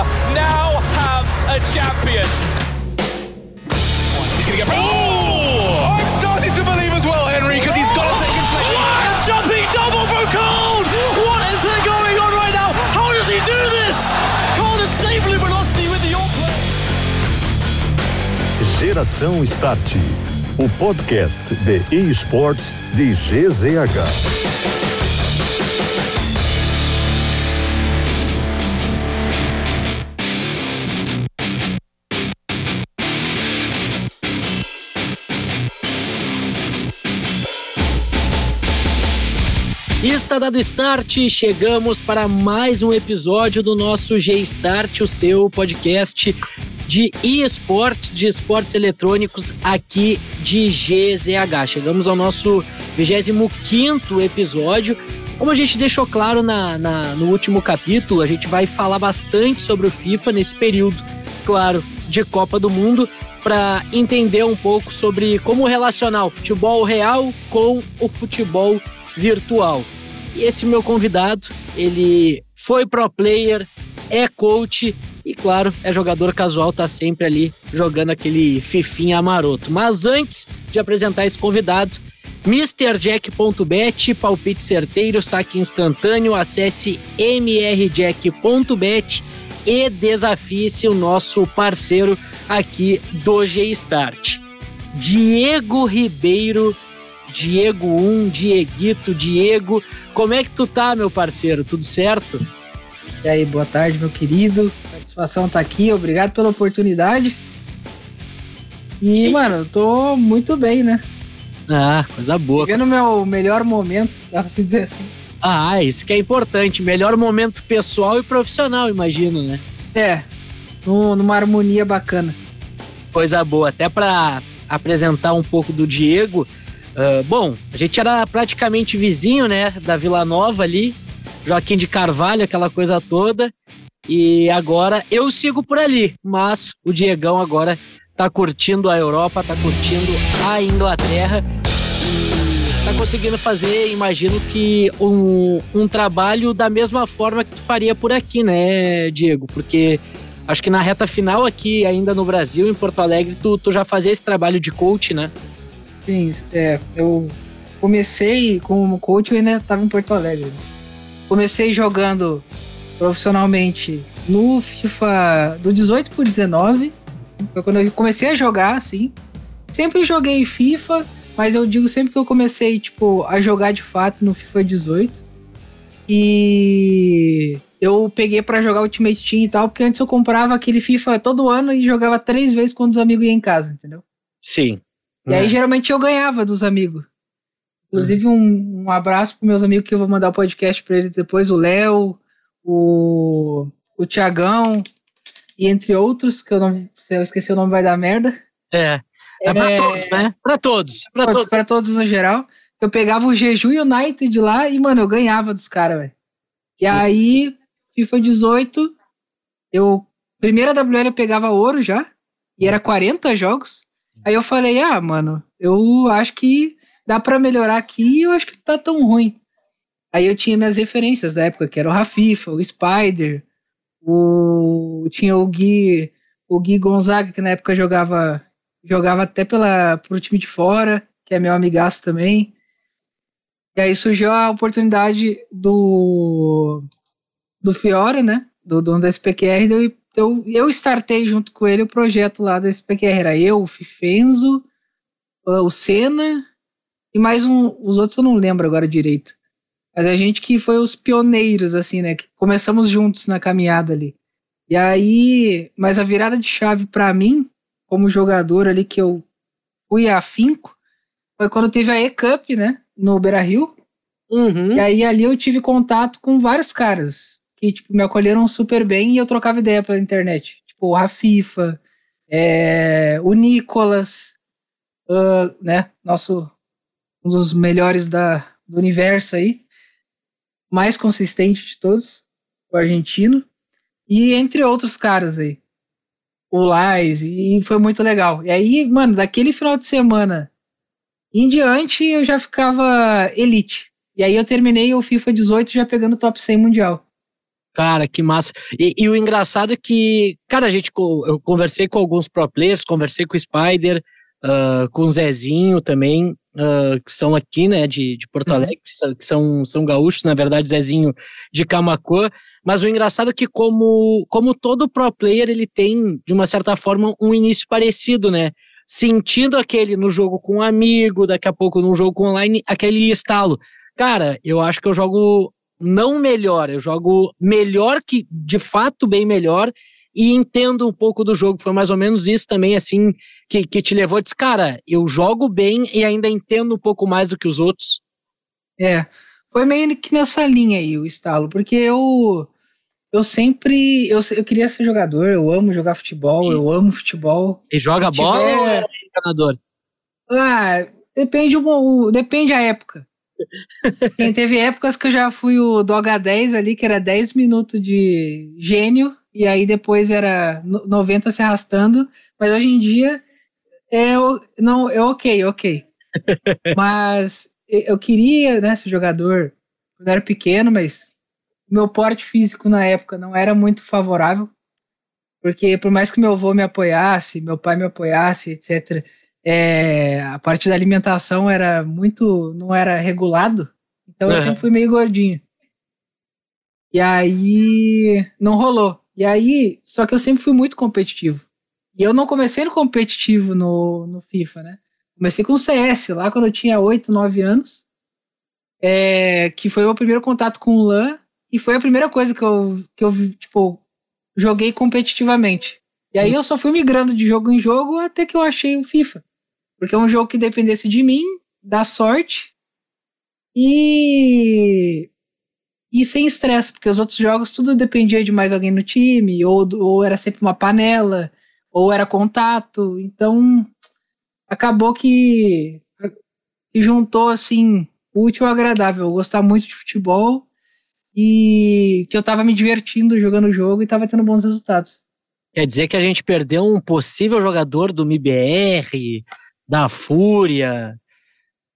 Barcelona now have a champion. He's going to get. Oh! I'm starting to believe as well, Henry, because he's got to take inflection. What a jumping double from Cole! What is going on right now? How does he do this? Cole is saving velocity with the all play. Geração Start, o podcast de esportes de GZH. Está dado start, chegamos para mais um episódio do nosso G-Start, o seu podcast de esportes, de esportes eletrônicos aqui de GZH. Chegamos ao nosso 25 episódio. Como a gente deixou claro na, na, no último capítulo, a gente vai falar bastante sobre o FIFA nesse período, claro, de Copa do Mundo, para entender um pouco sobre como relacionar o futebol real com o futebol virtual. E esse meu convidado, ele foi pro player, é coach e, claro, é jogador casual, tá sempre ali jogando aquele fifinha maroto. Mas antes de apresentar esse convidado, MrJack.bet, palpite certeiro, saque instantâneo, acesse mrjack.bet e desafie-se o nosso parceiro aqui do G-Start. Diego Ribeiro Diego 1, Dieguito, Diego. Como é que tu tá, meu parceiro? Tudo certo? E aí, boa tarde, meu querido. Satisfação tá aqui, obrigado pela oportunidade. E, Sim. mano, eu tô muito bem, né? Ah, coisa boa. Vivendo meu melhor momento, dá pra se dizer assim. Ah, isso que é importante. Melhor momento pessoal e profissional, imagino, né? É, numa harmonia bacana. Coisa boa. Até para apresentar um pouco do Diego, Uh, bom, a gente era praticamente vizinho, né, da Vila Nova ali, Joaquim de Carvalho, aquela coisa toda. E agora eu sigo por ali, mas o Diegão agora tá curtindo a Europa, tá curtindo a Inglaterra e tá conseguindo fazer, imagino que um, um trabalho da mesma forma que tu faria por aqui, né, Diego? Porque acho que na reta final aqui, ainda no Brasil, em Porto Alegre, tu, tu já fazia esse trabalho de coach, né? Sim, é, eu comecei como coach, eu ainda estava em Porto Alegre. Comecei jogando profissionalmente no FIFA do 18 por 19. Foi quando eu comecei a jogar, assim. Sempre joguei FIFA, mas eu digo sempre que eu comecei, tipo, a jogar de fato no FIFA 18. E eu peguei para jogar Ultimate Team e tal, porque antes eu comprava aquele FIFA todo ano e jogava três vezes quando os amigos iam em casa, entendeu? Sim. E aí, é. geralmente, eu ganhava dos amigos. Inclusive, um, um abraço para meus amigos que eu vou mandar o podcast para eles depois: o Léo, o, o Tiagão, e entre outros, que eu não. Se eu esqueci o nome, vai dar merda. É. É pra é, todos, né? Pra todos. Pra todos, pra todos no geral. Eu pegava o Jeju United lá e, mano, eu ganhava dos caras, velho. E aí, FIFA 18, eu. Primeira WL eu pegava ouro já. E era 40 jogos. Aí eu falei, ah, mano, eu acho que dá para melhorar aqui e eu acho que não tá tão ruim. Aí eu tinha minhas referências da época, que era o Rafifa, o Spider, o tinha o Gui, o Gui Gonzaga, que na época jogava jogava até pela pro time de fora, que é meu amigaço também. E aí surgiu a oportunidade do do Fiora, né? Do dono da SPQR, de eu então, eu startei junto com ele o projeto lá da SPQR. Era eu, o Fifenzo, o Senna e mais um. Os outros eu não lembro agora direito. Mas a gente que foi os pioneiros, assim, né? Que começamos juntos na caminhada ali. E aí, mas a virada de chave para mim, como jogador ali que eu fui afinco, foi quando teve a E-Cup, né? No Beira Rio. Uhum. E aí ali eu tive contato com vários caras que tipo, me acolheram super bem e eu trocava ideia pela internet. Tipo, o Rafifa, é, o Nicolas, uh, né? Nosso, um dos melhores da, do universo aí. Mais consistente de todos, o argentino. E entre outros caras aí. O Lais, e foi muito legal. E aí, mano, daquele final de semana em diante, eu já ficava elite. E aí eu terminei o FIFA 18 já pegando top 100 mundial. Cara, que massa. E, e, o engraçado é que, cara, a gente, eu conversei com alguns pro players, conversei com o Spider, uh, com o Zezinho também, uh, que são aqui, né, de, de Porto uhum. Alegre, uhum. que são, são gaúchos, na verdade, Zezinho de Camacuã. Mas o engraçado é que, como, como todo pro player, ele tem, de uma certa forma, um início parecido, né? Sentindo aquele no jogo com um amigo, daqui a pouco num jogo online, aquele estalo. Cara, eu acho que eu jogo não melhor, eu jogo melhor que, de fato, bem melhor, e entendo um pouco do jogo. Foi mais ou menos isso também, assim, que, que te levou a dizer, cara, eu jogo bem e ainda entendo um pouco mais do que os outros. É, foi meio que nessa linha aí o estalo, porque eu eu sempre eu, eu queria ser jogador, eu amo jogar futebol, Sim. eu amo futebol. E joga bola tiver... ou é encanador? Ah, depende depende a época. Tem, teve épocas que eu já fui o do H10 ali, que era 10 minutos de gênio, e aí depois era 90 se arrastando, mas hoje em dia é, não, é ok, ok. mas eu queria né, ser jogador quando era pequeno, mas meu porte físico na época não era muito favorável, porque por mais que meu avô me apoiasse, meu pai me apoiasse, etc., é, a parte da alimentação era muito, não era regulado, então uhum. eu sempre fui meio gordinho. E aí não rolou. E aí, só que eu sempre fui muito competitivo. E eu não comecei no competitivo no, no FIFA, né? Comecei com o CS, lá quando eu tinha 8, 9 anos. É, que foi o meu primeiro contato com o LAN. E foi a primeira coisa que eu, que eu tipo, joguei competitivamente. E aí eu só fui migrando de jogo em jogo até que eu achei o FIFA. Porque é um jogo que dependesse de mim, da sorte. E e sem estresse, porque os outros jogos tudo dependia de mais alguém no time, ou, ou era sempre uma panela, ou era contato. Então acabou que, que juntou assim útil ao agradável. Eu gostava muito de futebol e que eu tava me divertindo jogando o jogo e tava tendo bons resultados. Quer dizer que a gente perdeu um possível jogador do MIBR, da Fúria,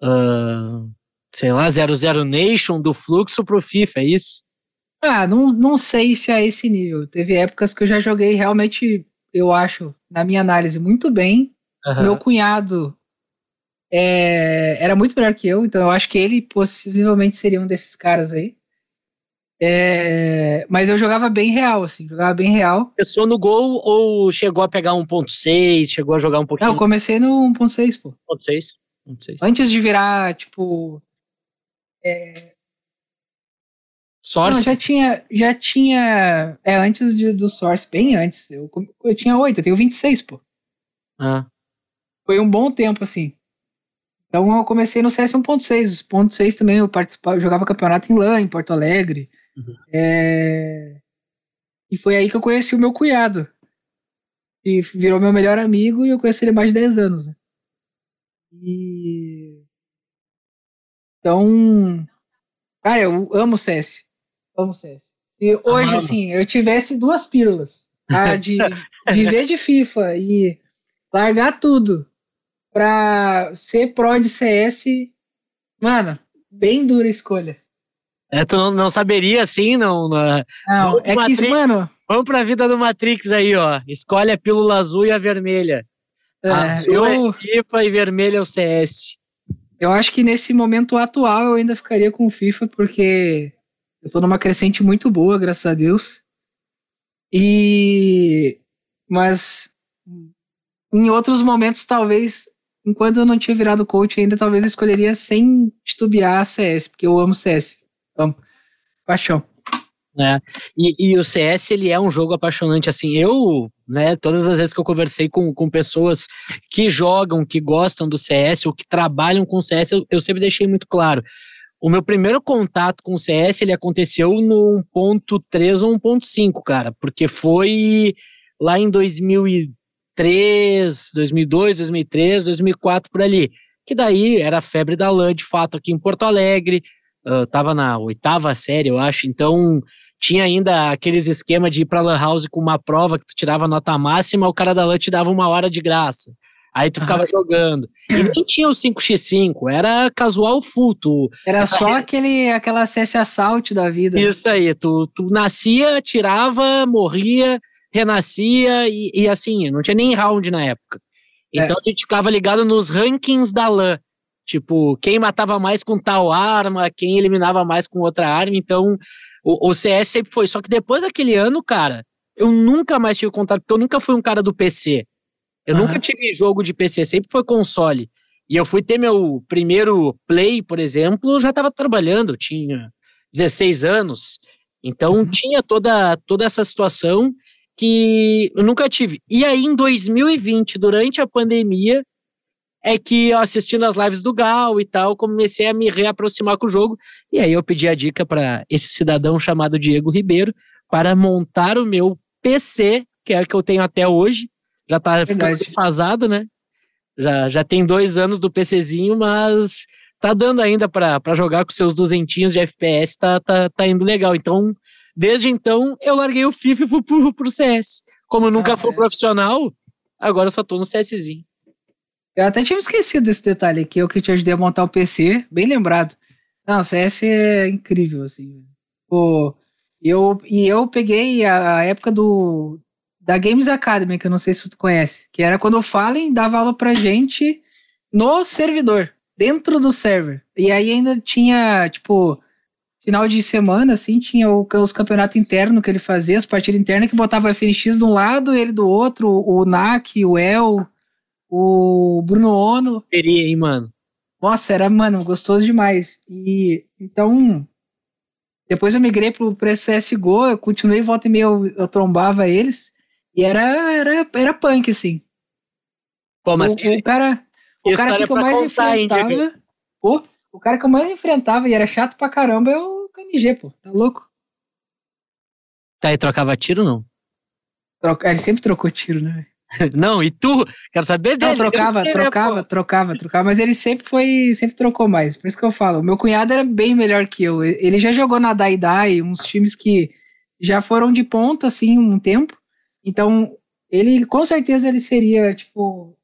uh, sei lá, 00 Nation do fluxo pro FIFA, é isso? Ah, não, não sei se é esse nível. Teve épocas que eu já joguei realmente, eu acho, na minha análise, muito bem. Uhum. Meu cunhado é, era muito melhor que eu, então eu acho que ele possivelmente seria um desses caras aí. É, mas eu jogava bem real, assim, jogava bem real. Começou no gol ou chegou a pegar 1.6, chegou a jogar um pouquinho? Não, eu comecei no 1.6, pô. 1.6? Antes de virar, tipo, é... Source? Não, já tinha, já tinha, é, antes de, do Source, bem antes, eu, eu tinha 8, eu tenho 26, pô. Ah. Foi um bom tempo, assim. Então eu comecei no CS 1.6, 1.6 também eu participava, eu jogava campeonato em LAN, em Porto Alegre, uhum. é... e foi aí que eu conheci o meu cunhado, e virou meu melhor amigo, e eu conheci ele há mais de 10 anos, né? E então, cara, eu amo CS. Amo CS. Se hoje, assim, eu tivesse duas pílulas, tá? De viver de FIFA e largar tudo pra ser pro de CS, mano, bem dura escolha. É, tu não, não saberia assim, não? Não, não é Matrix, que, mano. Vamos pra vida do Matrix aí, ó. Escolhe a pílula azul e a vermelha. É, azul eu... é FIFA e vermelha é o CS. Eu acho que nesse momento atual eu ainda ficaria com o FIFA, porque eu tô numa crescente muito boa, graças a Deus. E. Mas. Em outros momentos, talvez, enquanto eu não tinha virado coach ainda, talvez eu escolheria sem titubear a CS, porque eu amo CS. Amo. Paixão. É. E, e, o CS ele é um jogo apaixonante assim. Eu, né, todas as vezes que eu conversei com, com pessoas que jogam, que gostam do CS ou que trabalham com CS, eu, eu sempre deixei muito claro. O meu primeiro contato com o CS ele aconteceu no 1.3 ou 1.5, cara, porque foi lá em 2003, 2002, 2003, 2004 por ali. Que daí era a febre da LAN de fato aqui em Porto Alegre. Uh, tava na oitava série, eu acho. Então, tinha ainda aqueles esquema de ir pra Lan House com uma prova que tu tirava nota máxima, o cara da LAN te dava uma hora de graça. Aí tu ficava jogando. E nem tinha o 5x5, era casual full. Tu, Era só aquele, aquela CS Assault da vida. isso aí, tu, tu nascia, tirava, morria, renascia e, e assim, não tinha nem round na época. É. Então a gente ficava ligado nos rankings da LAN. Tipo, quem matava mais com tal arma, quem eliminava mais com outra arma. Então, o, o CS sempre foi. Só que depois daquele ano, cara, eu nunca mais tive contato, porque eu nunca fui um cara do PC. Eu Aham. nunca tive jogo de PC, sempre foi console. E eu fui ter meu primeiro play, por exemplo, eu já estava trabalhando, eu tinha 16 anos. Então Uhum. tinha toda, toda essa situação que eu nunca tive. E aí, em 2020, durante a pandemia, é que eu assistindo as lives do Gal e tal, comecei a me reaproximar com o jogo. E aí eu pedi a dica para esse cidadão chamado Diego Ribeiro para montar o meu PC, que é o que eu tenho até hoje. Já tá ficando Verdade. defasado, né? Já, já tem dois anos do PCzinho, mas tá dando ainda para jogar com seus duzentinhos de FPS, tá, tá, tá indo legal. Então, desde então, eu larguei o FIFA e fui pro, pro CS. Como eu nunca Ah, fui profissional, agora eu só tô no CSzinho. Eu até tinha esquecido desse detalhe aqui, eu que te ajudei a montar o PC, bem lembrado. Não, CS é incrível, assim. Pô, eu, e eu peguei a, a época do da Games Academy, que eu não sei se tu conhece, que era quando o Fallen dava aula pra gente no servidor, dentro do server. E aí ainda tinha, tipo, final de semana, assim, tinha o- os campeonatos internos que ele fazia, as partidas internas, que botava o FNX de um lado, ele do outro, o NAC, o El, o Bruno Ono. Teria, hein, mano? Nossa, era, mano, gostoso demais. E então, depois eu migrei pro, pro CSGO, eu continuei volta e meia, eu, eu trombava eles. E era, era, era punk, assim. Pô, mas o, que o cara, o cara assim, que eu mais contar, hein, Diego? enfrentava. Pô, o cara que eu mais enfrentava e era chato pra caramba é o KNG, pô. Tá louco? Tá aí, trocava tiro, não? Troca, ele sempre trocou tiro, né? não, e tu? Quero saber dele. Não, trocava, sei, né, trocava, pô? trocava, trocava, mas ele sempre foi, sempre trocou mais. Por isso que eu falo, meu cunhado era bem melhor que eu. Ele já jogou na Dai Dai, uns times que já foram de ponta, assim, um tempo. Então, ele, com certeza, ele seria, tipo,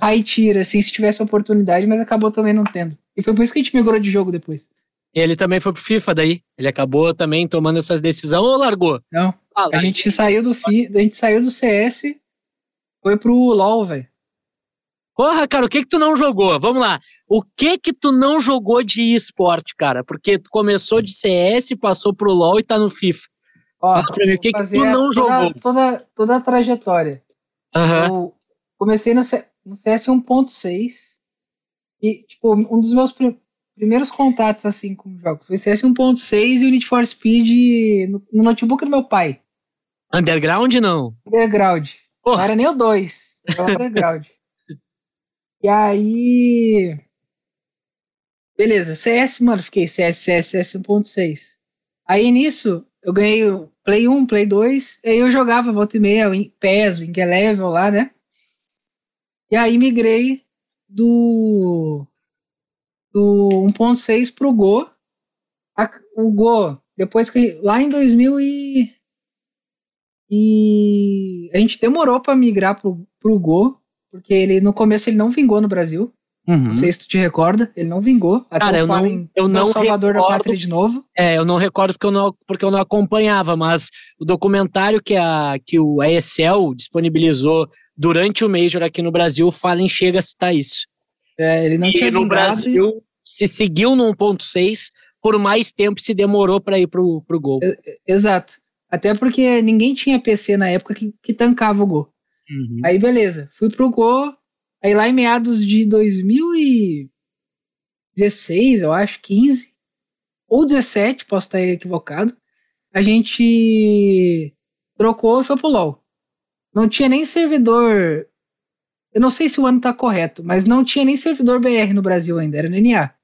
high tier, assim, se tivesse oportunidade, mas acabou também não tendo. E foi por isso que a gente migrou de jogo depois. Ele também foi pro FIFA daí. Ele acabou também tomando essas decisões ou largou? Não, Ah, a gente saiu do fi, a gente saiu do CS, foi pro LoL, velho. Porra, cara, o que que tu não jogou? Vamos lá. O que que tu não jogou de esporte, cara? Porque tu começou de CS, passou pro LoL e tá no FIFA. Ó, Fala pra mim, o que que tu não toda, jogou? Toda, toda a trajetória. Aham. Eu comecei no, C- no CS 1.6 e, tipo, um dos meus pri- primeiros contatos, assim, com jogos foi CS 1.6 e o Need for Speed no, no notebook do meu pai, Underground, não. Underground. Não Porra, era nem o 2, era o Underground. e aí... Beleza, CS, mano, fiquei CS, CS, CS 1.6. Aí, nisso, eu ganhei Play 1, Play 2, e aí eu jogava volta e meia, PES, Wing Level lá, né? E aí migrei do, do 1.6 pro Go. O Go, depois que. Lá em 2000 e. E a gente demorou pra migrar pro, pro Go, porque ele no começo ele não vingou no Brasil. Uhum. Não sei se tu te recorda, ele não vingou. Até Cara, o eu não- Fallen eu não Salvador da recordo. Pátria de novo. É, eu não recordo porque eu não, porque eu não acompanhava, mas o documentário que, a, que o ESL disponibilizou durante o Major aqui no Brasil, o Fallen chega a citar isso. É, ele não e tinha no vingado. Brasil se seguiu no 1.6 por mais tempo se demorou para ir pro, pro gol. Exato. Até porque ninguém tinha PC na época que, que tancava o Go. Uhum. Aí beleza, fui pro Go. Aí lá em meados de 2016, eu acho, 15 ou 17, posso estar equivocado, a gente trocou e foi pro LoL. Não tinha nem servidor. Eu não sei se o ano tá correto, mas não tinha nem servidor BR no Brasil ainda, era no NA.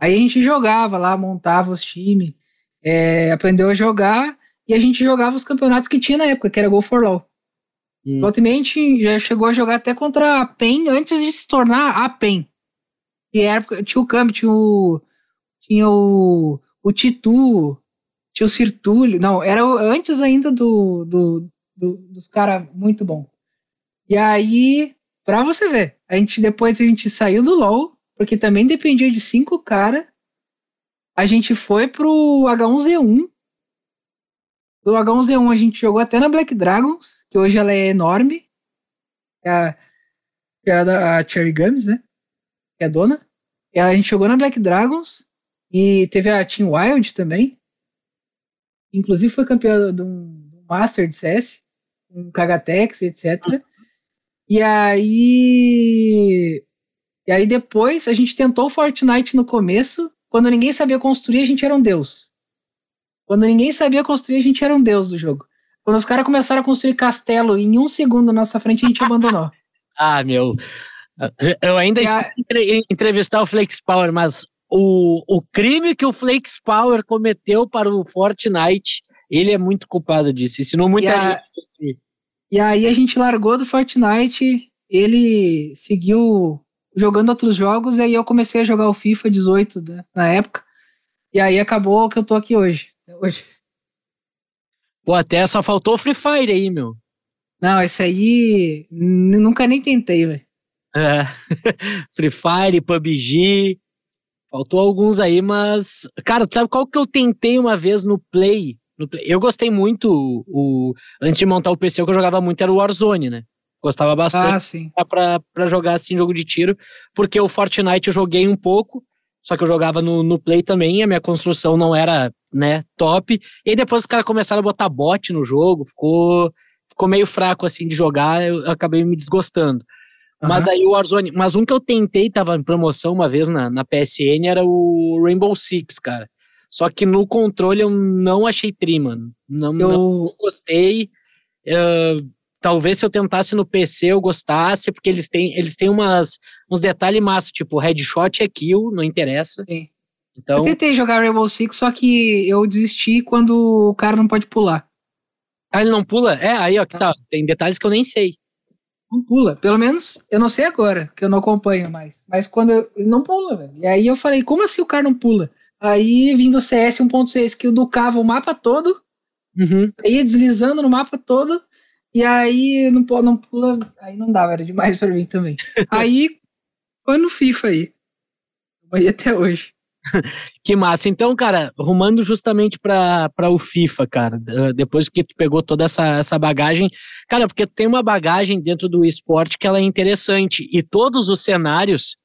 Aí a gente jogava lá, montava os times, é, aprendeu a jogar e a gente jogava os campeonatos que tinha na época, que era Go for LoL. Hum. Já chegou a jogar até contra a PEN antes de se tornar a PEN. E época, tinha o Camp, tinha o. Tinha o. O Titu, tinha o Cirtúlio. Não, era antes ainda do, do, do- dos caras muito bom. E aí pra você ver. A gente, depois a gente saiu do LoL, porque também dependia de cinco caras. A gente foi pro H1Z1. Do H1Z1 a gente jogou até na Black Dragons, que hoje ela é enorme. É a, é a Cherry Gums, né? Que é a dona. E a gente jogou na Black Dragons. E teve a Team Wild também. Inclusive foi campeã do, Master de CS. Com Kagatex, etc. E aí. E aí depois a gente tentou Fortnite no começo. Quando ninguém sabia construir, a gente era um deus. Quando ninguém sabia construir, a gente era um deus do jogo. Quando os caras começaram a construir castelo em um segundo na nossa frente, a gente abandonou. Ah, meu. Eu ainda a- entre- entrevistar o Flex Power, mas o, o crime que o Flex Power cometeu para o Fortnite, ele é muito culpado disso. Ensinou muita E a- gente a construir. E aí a gente largou do Fortnite, ele seguiu jogando outros jogos, e aí eu comecei a jogar o FIFA 18 né, na época. E aí acabou que eu tô aqui hoje. Hoje. Pô, até só faltou o Free Fire aí, meu. Não, esse aí nunca nem tentei, velho. É. Free Fire, PUBG. Faltou alguns aí, mas. Cara, tu sabe qual que eu tentei uma vez no Play? No Play? Eu gostei muito. O... Antes de montar o PC, o que eu jogava muito era o Warzone, né? Gostava bastante. Ah, sim. pra, pra jogar assim jogo de tiro, porque o Fortnite eu joguei um pouco, só que eu jogava no, no Play também, a minha construção não era, né, top. E aí depois os caras começaram a botar bot no jogo, ficou, ficou meio fraco assim de jogar, eu, acabei me desgostando. Mas Aham. aí o Warzone, mas um que eu tentei, tava em promoção uma vez na, na PSN, era o Rainbow Six, cara. Só que no controle eu não achei tri, mano. Não, não Eu, gostei. Eh, talvez se eu tentasse no PC eu gostasse, porque eles têm, eles têm umas, uns detalhes massa, tipo, headshot é kill, não interessa. Sim. Então, eu tentei jogar Rainbow Six, só que eu desisti quando o cara não pode pular. ah, ele não pula? É, aí ó, que tá, tem detalhes que eu nem sei. Não pula. Pelo menos, eu não sei agora, que eu não acompanho mais. Mas quando eu, ele não pula, velho. E aí eu falei, como assim o cara não pula? Aí vim do CS 1.6, que eu ducava o mapa todo, Uhum. ia deslizando no mapa todo, e aí não, não pula, aí não dava, era demais pra mim também. aí foi no FIFA aí. Aí até hoje. Que massa. Então, cara, rumando justamente pra o FIFA, cara, eh, depois que tu pegou toda essa, essa bagagem, cara, porque tem uma bagagem dentro do esporte que ela é interessante, e todos os cenários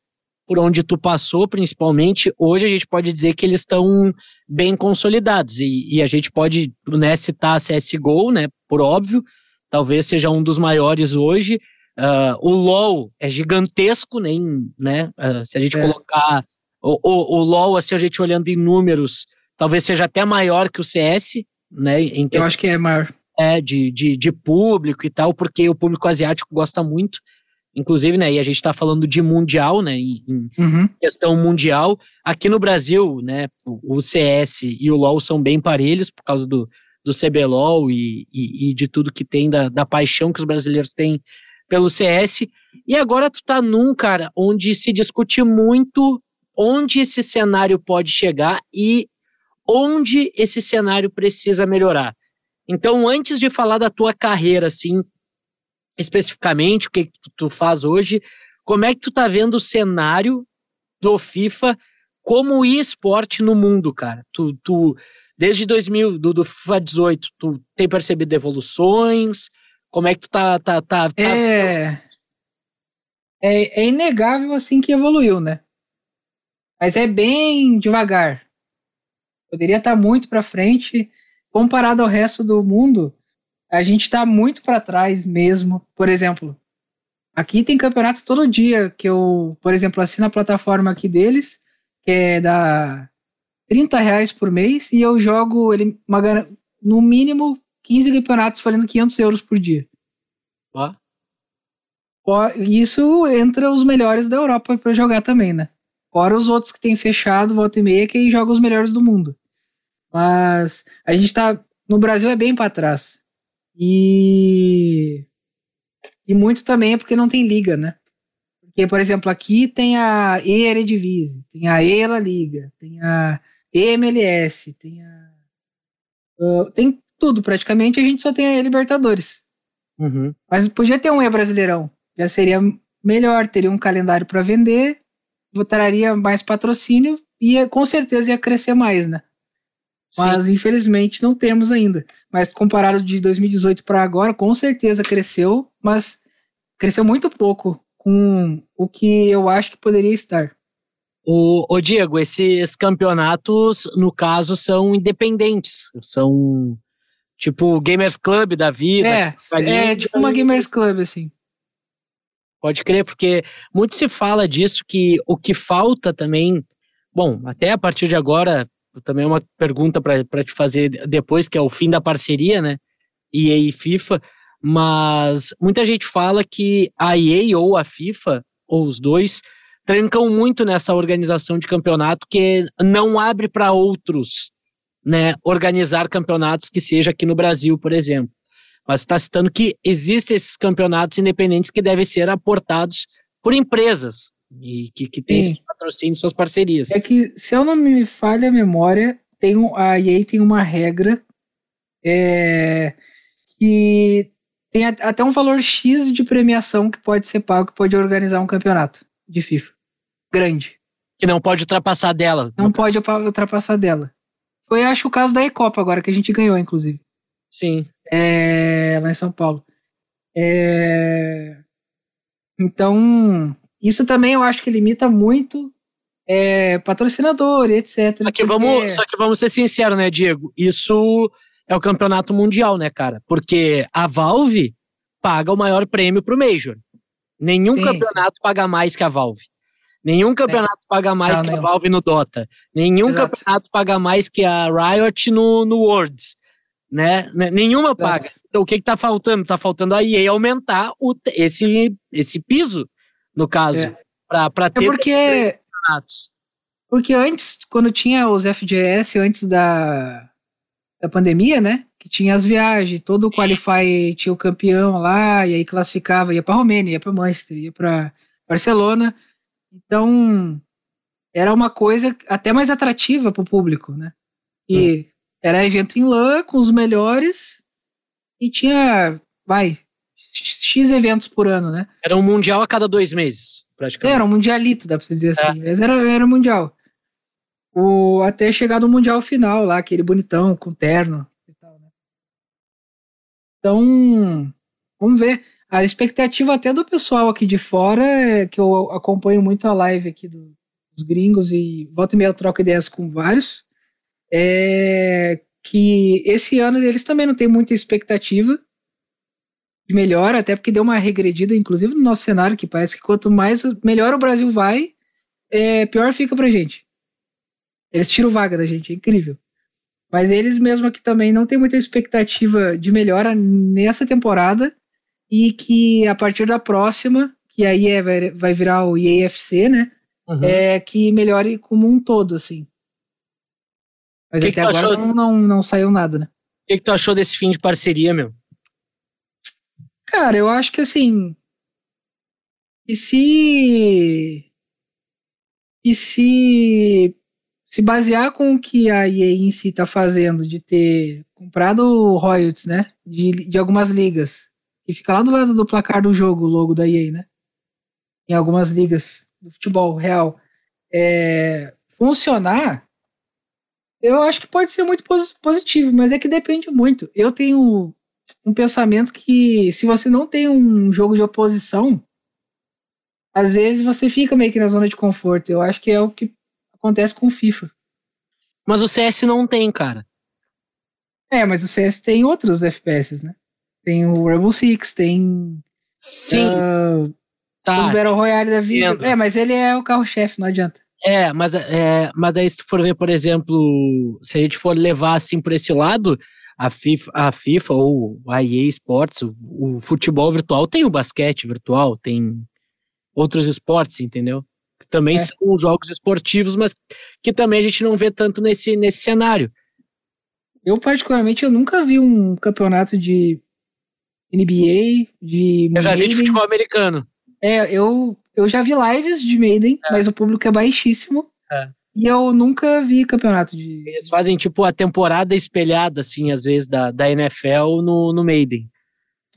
por onde tu passou, principalmente, hoje a gente pode dizer que eles estão bem consolidados, e, e a gente pode né, citar a CSGO, né, por óbvio, talvez seja um dos maiores hoje, Ah, o LoL é gigantesco, nem, né, ah, se a gente É. colocar o, o, o LoL, assim, a gente olhando em números, talvez seja até maior que o CS, né? Em Eu acho que é maior. é, de, de, de público e tal, porque o público asiático gosta muito. Inclusive, né? E a gente tá falando de mundial, né? Em, Uhum. questão mundial. Aqui no Brasil, né? O, o CS e o LoL são bem parelhos por causa do, do CBLOL e, e, e de tudo que tem da, da paixão que os brasileiros têm pelo CS. E agora tu tá num, cara, onde se discute muito onde esse cenário pode chegar e onde esse cenário precisa melhorar. Então, antes de falar da tua carreira, assim, especificamente, o que, que tu, faz hoje, como é que tu tá vendo o cenário do FIFA como esporte no mundo, cara? Tu, tu desde 2000, do, do FIFA 18, tu tem percebido evoluções? Como é que tu tá, tá, tá, tá É, é, é inegável assim que evoluiu, né? Mas é bem devagar. Poderia estar muito para frente. Comparado ao resto do mundo, a gente está muito para trás mesmo. Por exemplo, aqui tem campeonato todo dia que eu, por exemplo, assino a plataforma aqui deles, que é da 30 reais por mês, e eu jogo ele uma, no mínimo 15 campeonatos valendo 500 euros por dia. Ó, Ó, Isso entra os melhores da Europa para jogar também, né? Fora os outros que tem fechado, volta e meia, que joga os melhores do mundo. Mas a gente tá. No Brasil é bem para trás. E. E muito também é porque não tem liga, né? Porque, por exemplo, aqui tem a E-Eredivisie, tem a E-La Liga, tem a EMLS, tem a. ah, tem tudo praticamente, a gente só tem a E-Libertadores. uhum. Mas podia ter um E Brasileirão. Já seria melhor, teria um calendário para vender, traria mais patrocínio e com certeza ia crescer mais, né? Mas Sim. infelizmente não temos ainda. Mas comparado de 2018 para agora, com certeza cresceu, mas cresceu muito pouco com o que eu acho que poderia estar. O, o Diego, esses campeonatos, no caso, são independentes, são tipo Gamers Club da vida. É, é tipo uma Gamers Club, assim. Pode crer, porque muito se fala disso, que o que falta também, bom, até a partir de agora, também é uma pergunta para te fazer depois, que é o fim da parceria, né? EA e FIFA, mas muita gente fala que a EA ou a FIFA, ou os dois, trancam muito nessa organização de campeonato que não abre para outros, né, organizar campeonatos que seja aqui no Brasil, por exemplo. Mas está citando que existem esses campeonatos independentes que devem ser aportados por empresas e que, que têm seus patrocínios, suas parcerias. É que, se eu não me falha a memória, tem um, a EA tem uma regra é, que tem até um valor X de premiação que pode ser pago, que pode organizar um campeonato de FIFA. Grande. Que não pode ultrapassar dela. Não pode ultrapassar dela. Foi, acho, o caso da Ecopa agora, que a gente ganhou, inclusive. Sim. É, lá em São Paulo. É, então, isso também eu acho que limita muito é, patrocinador, etc. Só que, vamos, só que vamos ser sinceros, né, Diego? Isso é o campeonato mundial, né, cara? Porque a Valve paga o maior prêmio pro Major. Nenhum sim, campeonato sim. paga mais que a Valve. Nenhum campeonato é. paga mais não, que não. a Valve no Dota. Nenhum Exato. campeonato paga mais que a Riot no, no Worlds. Né? Nenhuma Exato. paga. Então o que, que tá faltando? Tá faltando a EA aumentar o, esse, esse piso, no caso, é. para pra ter é porque, campeonatos. Porque antes, quando tinha os FGS, antes da, da pandemia, né? Que tinha as viagens, todo o Qualify tinha o campeão lá, e aí classificava, ia para Romênia, ia para Manchester, ia para Barcelona. Então, era uma coisa até mais atrativa para o público, né? E hum. Era evento em LAN com os melhores e tinha, vai, X eventos por ano, né? Era um mundial a cada dois meses, praticamente. Era um mundialito, dá para dizer assim. É. Mas era, era mundial o, até chegar no Mundial final lá, aquele bonitão, com terno e tal, né? Então, vamos ver. A expectativa até do pessoal aqui de fora, é que eu acompanho muito a live aqui do, dos gringos e volta e meia eu troco ideias com vários, é que esse ano eles também não têm muita expectativa de melhor, até porque deu uma regredida, inclusive no nosso cenário, que parece que quanto mais melhor o Brasil vai, é, pior fica pra gente. Eles tiram vaga da gente, é incrível. Mas eles mesmo aqui também não tem muita expectativa de melhora nessa temporada e que a partir da próxima, que aí é, vai, vai virar o EAFC, né? Uhum. É que melhore como um todo, assim. Mas que até que agora não, não, não, saiu nada, né? O que, que tu achou desse fim de parceria, meu? Cara, eu acho que assim. E se. E se se basear com o que a EA em si está fazendo, de ter comprado royalties, né, de, de algumas ligas, e fica lá do lado do placar do jogo o logo da EA, né, em algumas ligas do futebol real, é, funcionar, eu acho que pode ser muito positivo, mas é que depende muito. Eu tenho um pensamento que se você não tem um jogo de oposição, às vezes você fica meio que na zona de conforto. Eu acho que é o que acontece com o FIFA. Mas o CS não tem, cara. É, mas o CS tem outros FPS, né? Tem o Rainbow Six, tem. Sim. Uh, tá. Os Battle Royale da vida. Entendo. É, mas ele é o carro-chefe, não adianta. É, mas, é, mas daí se tu for ver, por exemplo, se a gente for levar assim por esse lado, a FIFA, a FIFA ou a EA Sports, o, o futebol virtual tem o basquete virtual, tem outros esportes, entendeu? que também é. são jogos esportivos, mas que também a gente não vê tanto nesse, nesse cenário. Eu, particularmente, eu nunca vi um campeonato de NBA, de Eu já vi de futebol americano. É, eu, eu já vi lives de Maiden, é. mas o público é baixíssimo. É. E eu nunca vi campeonato de. Eles fazem tipo a temporada espelhada, assim, às vezes, da, da NFL no, no Maiden.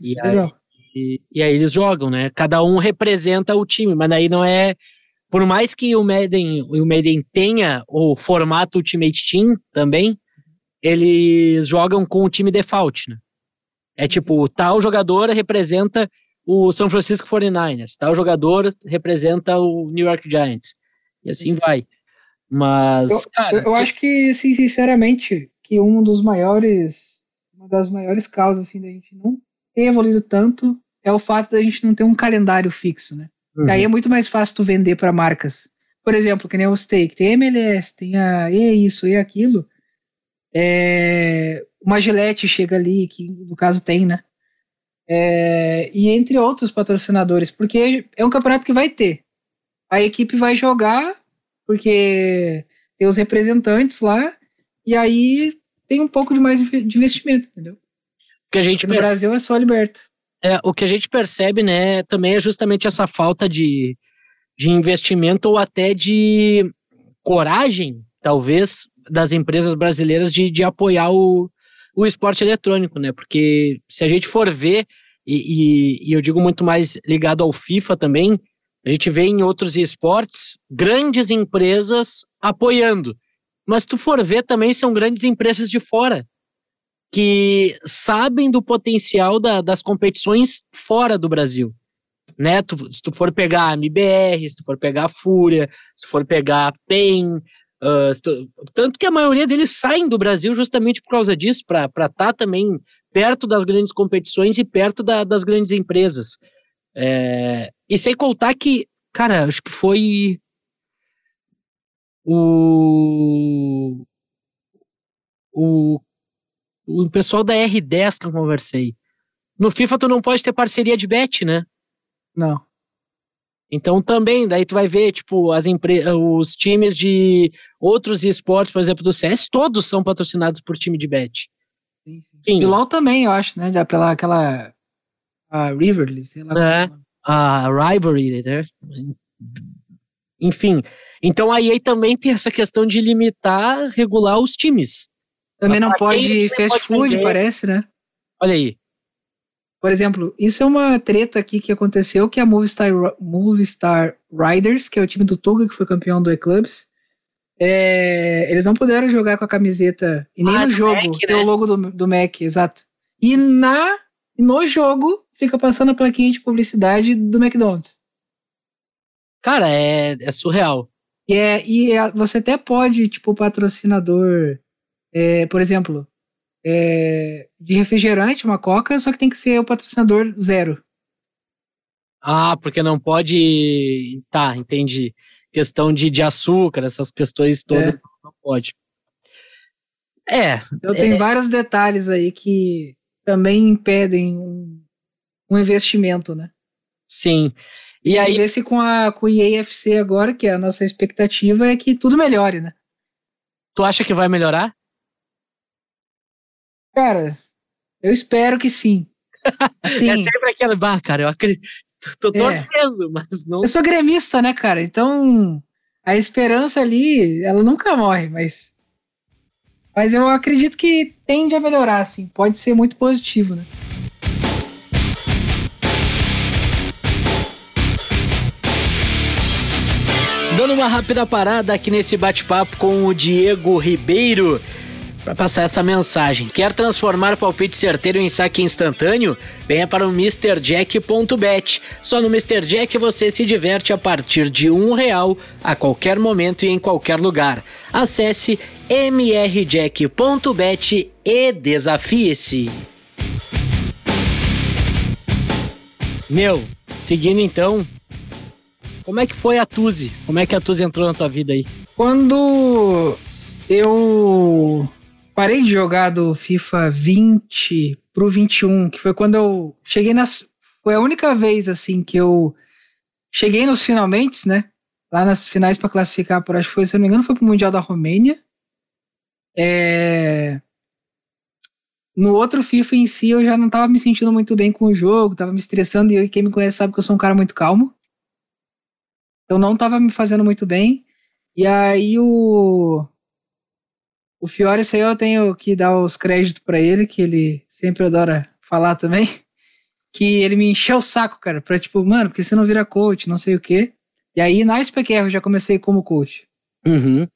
E, aí, E, e aí eles jogam, né? Cada um representa o time, mas daí não é. Por mais que o Madden, o Madden tenha o formato Ultimate Team também, eles jogam com o time default, né? É tipo, tal jogador representa o São Francisco 49ers, tal jogador representa o New York Giants. E assim vai. Mas, eu, cara, eu, acho que, sim, sinceramente, que um dos maiores, uma das maiores causas assim da gente não ter evoluído tanto é o fato da gente não ter um calendário fixo, né? Uhum. Aí é muito mais fácil tu vender para marcas. Por exemplo, que nem o Steak, tem MLS, tem a e isso e aquilo. É, uma Gillette chega ali, que no caso tem, né? É, e entre outros patrocinadores, porque é um campeonato que vai ter. A equipe vai jogar, porque tem os representantes lá, e aí tem um pouco de mais de investimento, entendeu? O que a gente no perce... Brasil é só liberta. É, o que a gente percebe, né, também é justamente essa falta de, de investimento ou até de coragem, talvez, das empresas brasileiras de, de apoiar o, o esporte eletrônico, né? Porque se a gente for ver, e, e, e eu digo muito mais ligado ao FIFA também, a gente vê em outros esportes grandes empresas apoiando. Mas se tu for ver, também são grandes empresas de fora que sabem do potencial da, das competições fora do Brasil. Né? Tu, se tu for pegar a MBR, se tu for pegar a Fúria, se tu for pegar a PEN, tu, tanto que a maioria deles saem do Brasil justamente por causa disso, para estar tá também perto das grandes competições e perto da, das grandes empresas. É, e sem contar que, cara, acho que foi o, o, o pessoal da R10 que eu conversei. No FIFA tu não pode ter parceria de bet, né? Não. Então também, daí tu vai ver, tipo, as os times de outros esportes, por exemplo, do CS, todos são patrocinados por time de bet. Sim, sim. De LoL também, eu acho, né? Já pela aquela a Riverly, sei lá. É, é a Rivalry, né? Enfim, então a EA também tem essa questão de limitar, regular os times. Também não pode fast food, parece, né? Olha aí. Por exemplo, isso é uma treta aqui que aconteceu, que é a Movistar, Movistar Riders, que é o time do Tuga, que foi campeão do E-Clubs, é, eles não puderam jogar com a camiseta, e nem ah, no jogo, Mac, tem né? o logo do, do Mac, exato. E na, no jogo, fica passando a plaquinha de publicidade do McDonald's. Cara, é, é surreal. E, é, e é, você até pode, tipo, patrocinador, é, por exemplo, é, de refrigerante, uma coca, só que tem que ser o patrocinador zero. Ah, porque não pode. Tá, entendi. Questão de, de açúcar, essas questões todas, é. não pode. É. Então tem é. vários detalhes aí que também impedem um, um investimento, né? Sim. E aí. Ver se com, a, com o EAFC agora, que é a nossa expectativa, é que tudo melhore, né? Tu acha que vai melhorar? Cara, eu espero que sim. Assim, é sempre aquela. Bah, cara, eu acredito. Tô é. torcendo, é. mas não. Eu sou gremista, né, cara? Então a esperança ali, ela nunca morre, mas. Mas eu acredito que tende a melhorar, assim. Pode ser muito positivo, né? Dando uma rápida parada aqui nesse bate-papo com o Diego Ribeiro para passar essa mensagem. Quer transformar palpite certeiro em saque instantâneo? Venha para o MrJack.bet. Só no Mr. Jack você se diverte a partir de um real a qualquer momento e em qualquer lugar. Acesse mrjack.bet e desafie-se. Meu, seguindo então, como é que foi a Tuzi? Como é que a Tuzi entrou na tua vida aí? Quando eu parei de jogar do FIFA 20 pro 21, que foi quando eu cheguei nas. Foi a única vez, assim, que eu cheguei nos finalmente, né? Lá nas finais para classificar, por acho que foi, se eu não me engano, foi pro Mundial da Romênia. É... No outro FIFA em si, eu já não tava me sentindo muito bem com o jogo, tava me estressando, e quem me conhece sabe que eu sou um cara muito calmo. Eu não tava me fazendo muito bem. E aí o. O Fiore, isso aí eu tenho que dar os créditos para ele, que ele sempre adora falar também. que ele me encheu o saco, cara, pra tipo, mano, porque você não vira coach, não sei o quê. E aí na SPQR eu já comecei como coach. Uhum.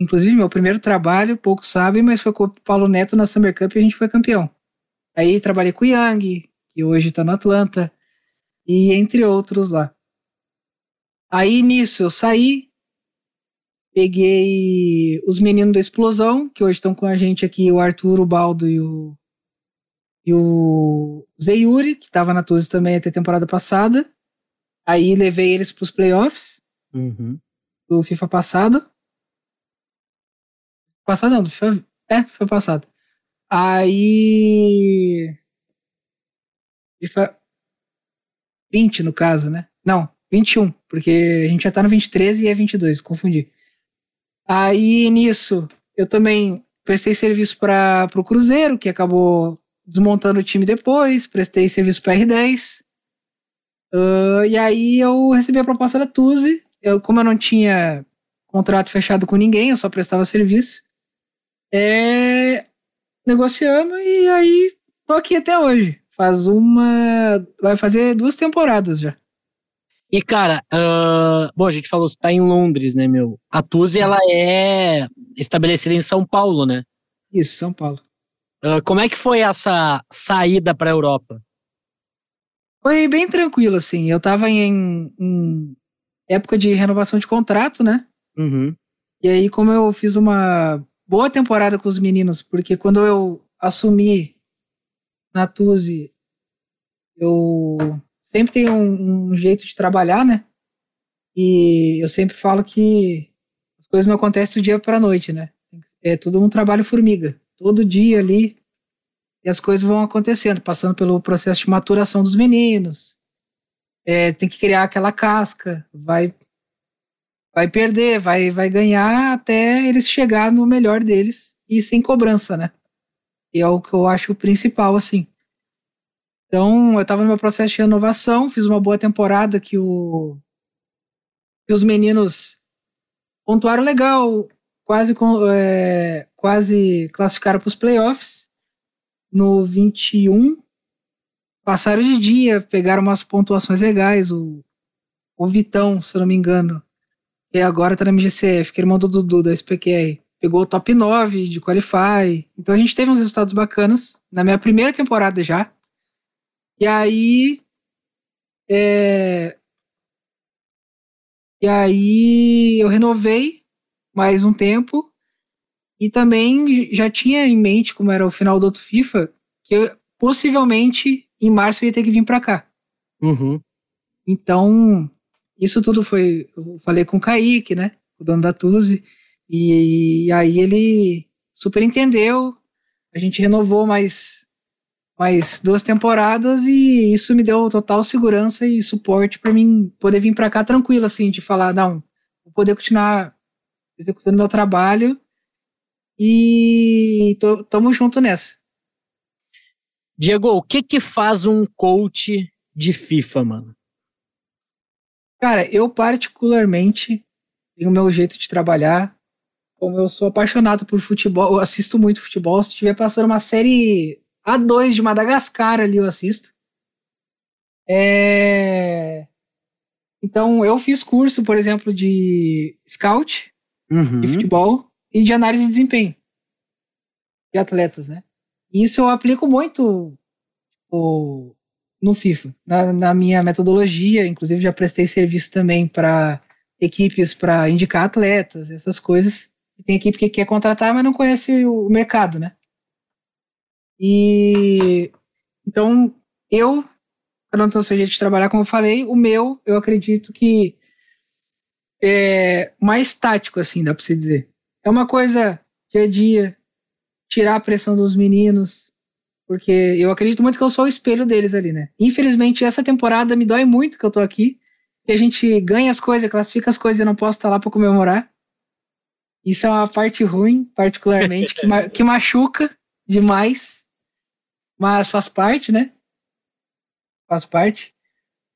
Inclusive, meu primeiro trabalho, poucos sabem, mas foi com o Paulo Neto na Summer Cup e a gente foi campeão. Aí trabalhei com o Young, que hoje tá no Atlanta, e entre outros lá. Aí nisso eu saí, peguei os meninos da Explosão, que hoje estão com a gente aqui, o Arthur, o Baldo e o, e o Zeiuri, que tava na Tuzi também até a temporada passada. Aí levei eles pros playoffs Uhum. do FIFA passado. Passado não, do FIFA. É, foi passado. Aí. FIFA 20, no caso, né? Não, 21, porque a gente já tá no 23 e é 22, confundi. Aí nisso, eu também prestei serviço para o Cruzeiro, que acabou desmontando o time depois, prestei serviço para R10. Ah, e aí eu recebi a proposta da Tuzi. Eu, como eu não tinha contrato fechado com ninguém, eu só prestava serviço. É, negociamos e aí tô aqui até hoje. Faz uma. Vai fazer duas temporadas já. E, cara, ah, bom, a gente falou que tá em Londres, né, meu? A Tuzi, ela é estabelecida em São Paulo, né? Isso, São Paulo. Ah, como é que foi essa saída pra Europa? Foi bem tranquilo, assim. Eu tava em, em época de renovação de contrato, né? Uhum. E aí, como eu fiz uma boa temporada com os meninos, porque quando eu assumi na Tuzi, eu sempre tenho um, um jeito de trabalhar, né? E eu sempre falo que as coisas não acontecem do dia para noite, né? É tudo um trabalho formiga. Todo dia ali e as coisas vão acontecendo, passando pelo processo de maturação dos meninos. É, tem que criar aquela casca, vai vai perder, vai vai ganhar até eles chegar no melhor deles e sem cobrança, né? E é o que eu acho principal assim. Então, eu estava no meu processo de renovação, fiz uma boa temporada que o que os meninos pontuaram legal, quase é, quase classificaram para os playoffs no 21 passaram de dia, pegaram umas pontuações legais. O, o Vitão, se eu não me engano, que agora tá na MGCF, que é irmão do Dudu da SPQR, pegou o top 9 de Qualify. Então a gente teve uns resultados bacanas na minha primeira temporada já. E aí. é, E aí eu renovei mais um tempo. E também já tinha em mente, como era o final do outro FIFA, que eu, possivelmente em março eu ia ter que vir para cá. Uhum. Então, isso tudo foi. Eu falei com o Kaique, né? O dono da Tuzi. E, aí ele super entendeu. A gente renovou mais, mais duas temporadas e isso me deu total segurança e suporte para mim poder vir para cá tranquilo, assim, de falar, não, vou poder continuar executando meu trabalho e tô, tamo junto nessa. Diego, o que que faz um coach de FIFA, mano? Cara, eu particularmente tenho o meu jeito de trabalhar. Como eu sou apaixonado por futebol, eu assisto muito futebol. Se estiver passando uma série A2 de Madagascar ali, eu assisto. É... Então, eu fiz curso, por exemplo, de scout, Uhum. de futebol e de análise de desempenho de atletas, né? E isso eu aplico muito tipo, no FIFA, na, na minha metodologia. Inclusive, já prestei serviço também para equipes para indicar atletas, essas coisas. E tem equipe que quer contratar, mas não conhece o mercado, né? E então eu, cada um tem seu jeito de trabalhar, como eu falei, o meu, eu acredito que é mais tático, assim, dá pra se dizer. É uma coisa dia a dia, tirar a pressão dos meninos, porque eu acredito muito que eu sou o espelho deles ali, né? Infelizmente, essa temporada me dói muito que eu tô aqui, que a gente ganha as coisas, classifica as coisas e não posso estar lá pra comemorar. Isso é uma parte ruim, particularmente, que, ma que machuca demais, mas faz parte, né? Faz parte.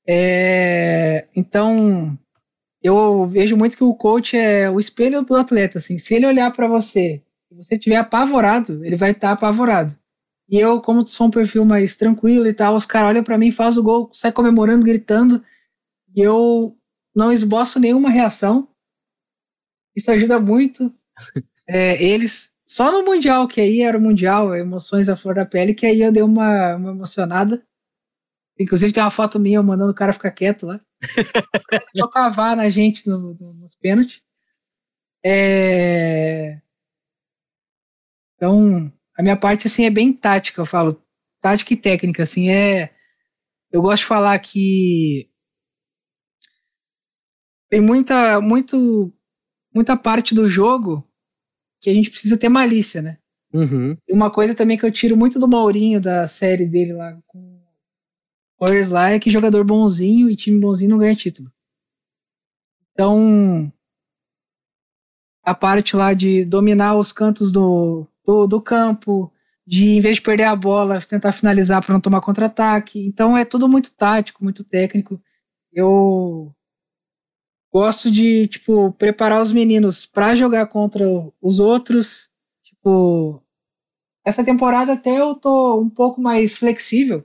É, então, eu vejo muito que o coach é o espelho do atleta, assim. Se ele olhar para você e você estiver apavorado, ele vai estar apavorado. E eu, como sou um perfil mais tranquilo e tal, os caras olham pra mim, faz o gol, sai comemorando, gritando. E eu não esboço nenhuma reação. Isso ajuda muito. É, eles, só no Mundial, que aí era o Mundial, emoções à flor da pele, que aí eu dei uma, uma emocionada. Inclusive tem uma foto minha mandando o cara ficar quieto lá. Cavar na gente no, no, nos pênaltis. É... Então, a minha parte assim é bem tática, eu falo. Tática e técnica, assim, é. Eu gosto de falar que tem muita, muito, muita parte do jogo que a gente precisa ter malícia, né? Uhum. E uma coisa também que eu tiro muito do Maurinho, da série dele lá com Warriors lá, é que jogador bonzinho e time bonzinho não ganha título. Então, a parte lá de dominar os cantos do, do, do campo, de em vez de perder a bola, tentar finalizar para não tomar contra-ataque. Então é tudo muito tático, muito técnico. Eu gosto de, tipo, preparar os meninos para jogar contra os outros. Tipo, essa temporada até eu tô um pouco mais flexível.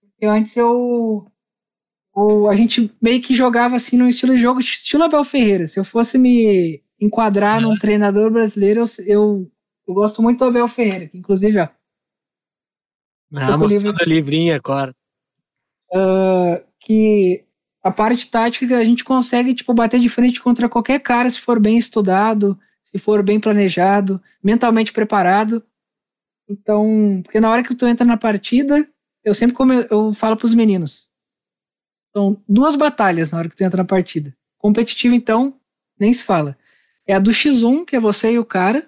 Porque antes eu, eu a gente meio que jogava assim no estilo de jogo estilo Abel Ferreira. Se eu fosse me enquadrar num treinador brasileiro, eu, eu, eu gosto muito do Abel Ferreira, que inclusive, ó. Ah, mostrando o livrinho agora. Uh, que a parte tática a gente consegue tipo bater de frente contra qualquer cara se for bem estudado, se for bem planejado, mentalmente preparado. Então, porque na hora que tu entra na partida, eu sempre como eu, eu falo para os meninos, são duas batalhas na hora que tu entra na partida. Competitivo então, nem se fala. É a do X1, que é você e o cara,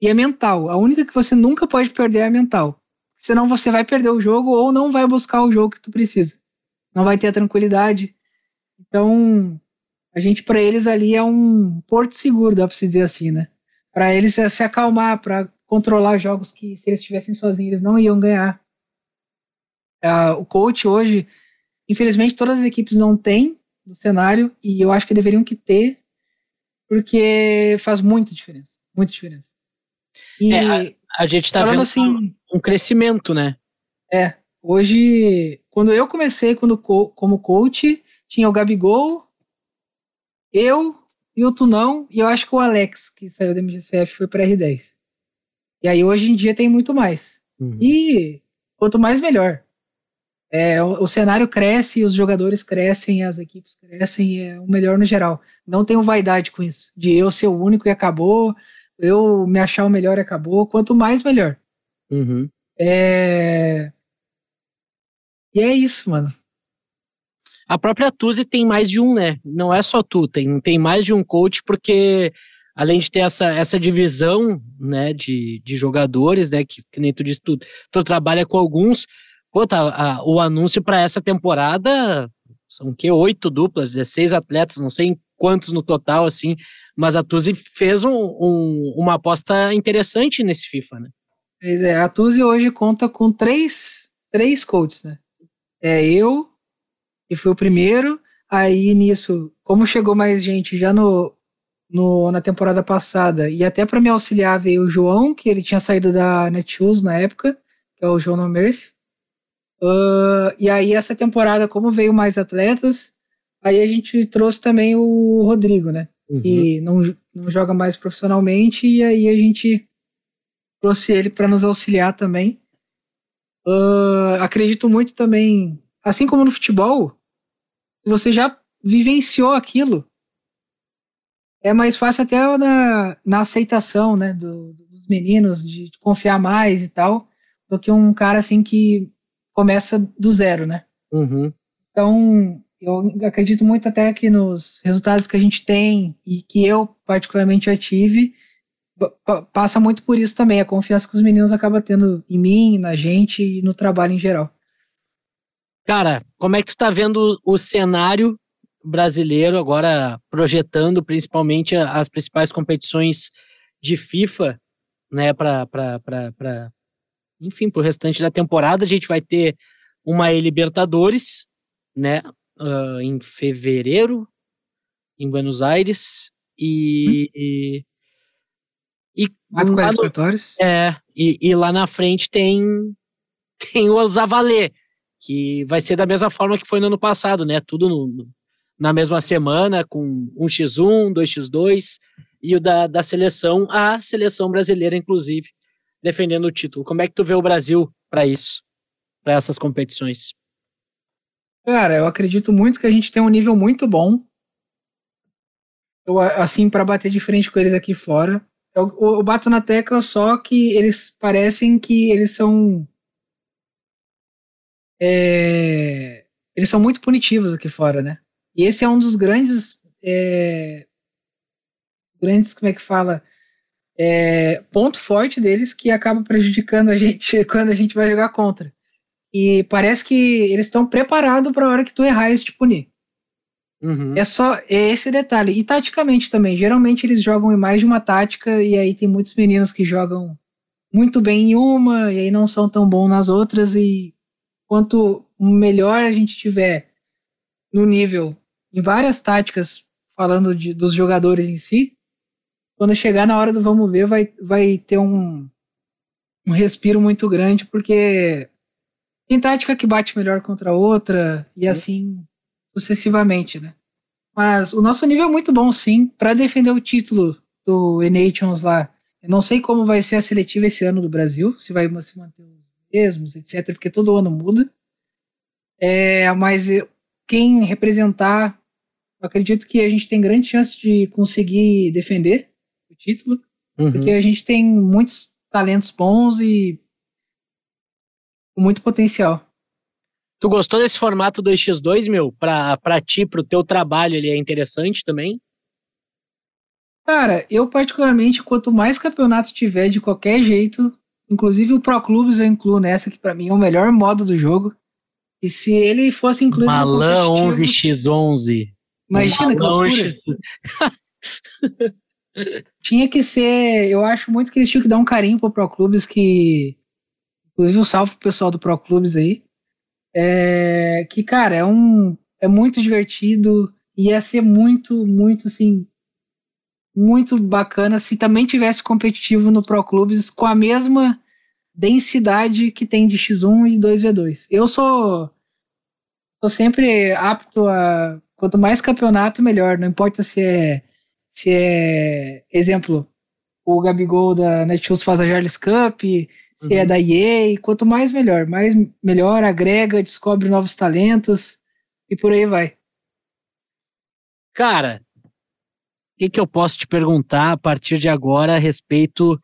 e a mental. A única que você nunca pode perder é a mental. Senão você vai perder o jogo ou não vai buscar o jogo que tu precisa não vai ter a tranquilidade. Então, a gente, para eles ali, é um porto seguro, dá para se dizer assim, né? Para eles é se acalmar, para controlar jogos que, se eles estivessem sozinhos, eles não iam ganhar. Uh, o coach hoje, infelizmente, todas as equipes não têm do cenário, e eu acho que deveriam que ter, porque faz muita diferença. Muita diferença. E é, a, a, gente está vendo assim, um crescimento, né? É. Hoje, quando eu comecei quando, como coach, tinha o Gabigol, eu e o Tunão, e eu acho que o Alex, que saiu da MGCF, foi para R10. E aí hoje em dia tem muito mais. Uhum. E quanto mais, melhor. É, o, o, cenário cresce, os jogadores crescem, as equipes crescem, é o melhor no geral. Não tenho vaidade com isso, de eu ser o único e acabou, eu me achar o melhor e acabou. Quanto mais, melhor. Uhum. É, e é isso, mano. A própria Tuzi tem mais de um, né? Não é só tu, tem, tem mais de um coach, porque além de ter essa, essa divisão né, de, de jogadores, né? Que, que nem tu disse, tu, tu trabalha com alguns. Pô, tá, a, o anúncio para essa temporada são que oito duplas, 16 atletas, não sei quantos no total, assim, mas a Tuzi fez um, um, uma aposta interessante nesse FIFA, né? Pois é, a Tuzi hoje conta com três, três coaches, né? É eu, e foi o primeiro. Aí nisso, como chegou mais gente já no, no na temporada passada, e até para me auxiliar veio o João, que ele tinha saído da Netshoes na época, que é o João Nomers. Uh, e aí essa temporada, como veio mais atletas, aí a gente trouxe também o Rodrigo, né? Uhum. Que não, não joga mais profissionalmente, e aí a gente trouxe ele para nos auxiliar também. Uh, acredito muito também, assim como no futebol, se você já vivenciou aquilo, é mais fácil até na, na aceitação né, do, dos meninos, de confiar mais e tal, do que um cara assim que começa do zero, né? Uhum. Então, eu acredito muito até que nos resultados que a gente tem e que eu particularmente já tive, passa muito por isso também, a confiança que os meninos acabam tendo em mim, na gente e no trabalho em geral. Cara, como é que tu tá vendo o cenário brasileiro agora projetando principalmente as principais competições de FIFA, né, para para enfim, pro restante da temporada a gente vai ter uma Libertadores, né, uh, em fevereiro em Buenos Aires e, hum. e E Quatro lá no- qualificatórios. É, e, e lá na frente tem, tem o Zavalê, que vai ser da mesma forma que foi no ano passado, né? Tudo no- na mesma semana, com 1x1, 2x2, e o da, da seleção, a seleção brasileira, inclusive, defendendo o título. Como é que tu vê o Brasil para isso, para essas competições? Cara, eu acredito muito que a gente tem um nível muito bom. Eu, assim, para bater de frente com eles aqui fora. Eu, eu bato na tecla só que eles parecem que eles são. é, eles são muito punitivos aqui fora, né? E esse é um dos grandes. é, grandes, como é que fala? É, ponto forte deles que acaba prejudicando a gente quando a gente vai jogar contra. E parece que eles estão preparados para a hora que tu errar eles te punir. Uhum. É só é esse detalhe. E taticamente também. Geralmente eles jogam em mais de uma tática, e aí tem muitos meninos que jogam muito bem em uma, e aí não são tão bons nas outras. E quanto melhor a gente tiver no nível em várias táticas, falando de, dos jogadores em si, quando chegar na hora do vamos ver, vai, vai ter um, um respiro muito grande, porque tem tática que bate melhor contra a outra, e assim sucessivamente, né? Mas o nosso nível é muito bom, sim, para defender o título do E-Nations lá. Eu não sei como vai ser a seletiva esse ano do Brasil, se vai se manter os mesmos, etc., porque todo ano muda. É, mas quem representar, acredito que a gente tem grande chance de conseguir defender o título, Uhum. porque a gente tem muitos talentos bons e com muito potencial. Tu gostou desse formato 2x2, meu? Pra, pra ti, pro teu trabalho, ele é interessante também? Cara, eu particularmente, quanto mais campeonato tiver de qualquer jeito, inclusive o Pro Clubes eu incluo nessa, que pra mim é o melhor modo do jogo. E se ele fosse incluído no Malã competitivos, 11x11. Imagina que Malão loucura. Tinha que ser. Eu acho muito que eles tinham que dar um carinho pro Pro Clubes, que. Inclusive, um salve pro pessoal do Pro Clubes aí. É, que, cara, é um. É muito divertido. Ia ser muito, muito, assim. Muito bacana se também tivesse competitivo no Pro Clubes com a mesma densidade que tem de X1 e 2v2. Eu sou. Sou sempre apto a. Quanto mais campeonato, melhor. Não importa se é se é, exemplo, o Gabigol da Netshoes faz a Jarles Cup, se é Uhum. da EA, quanto mais melhor, mais melhor, agrega, descobre novos talentos e por aí vai. Cara, o que, que eu posso te perguntar a partir de agora a respeito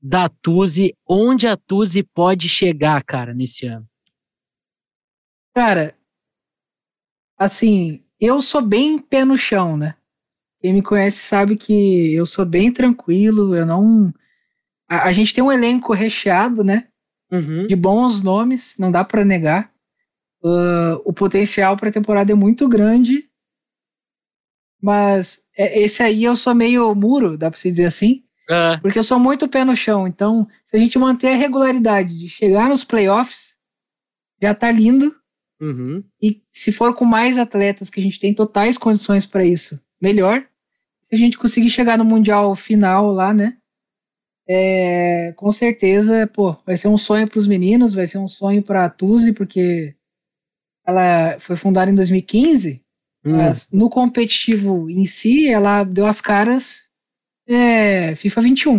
da Tuzi? Onde a Tuzi pode chegar, cara, nesse ano? Cara, assim, eu sou bem pé no chão, né? Quem me conhece sabe que eu sou bem tranquilo, eu não. A, a gente tem um elenco recheado, né? Uhum. de bons nomes, não dá pra negar. Ah, o potencial para a temporada é muito grande, mas é- esse aí eu sou meio muro, dá pra se dizer assim, Ah, porque eu sou muito pé no chão. Então, se a gente manter a regularidade de chegar nos playoffs, já tá lindo. uhum. E se for com mais atletas, que a gente tem totais condições para isso, melhor. Se a gente conseguir chegar no Mundial final lá, né? É, com certeza, pô, vai ser um sonho para os meninos, vai ser um sonho para a Tuzi, porque ela foi fundada em 2015, Hum. mas no competitivo em si, ela deu as caras é, FIFA 21.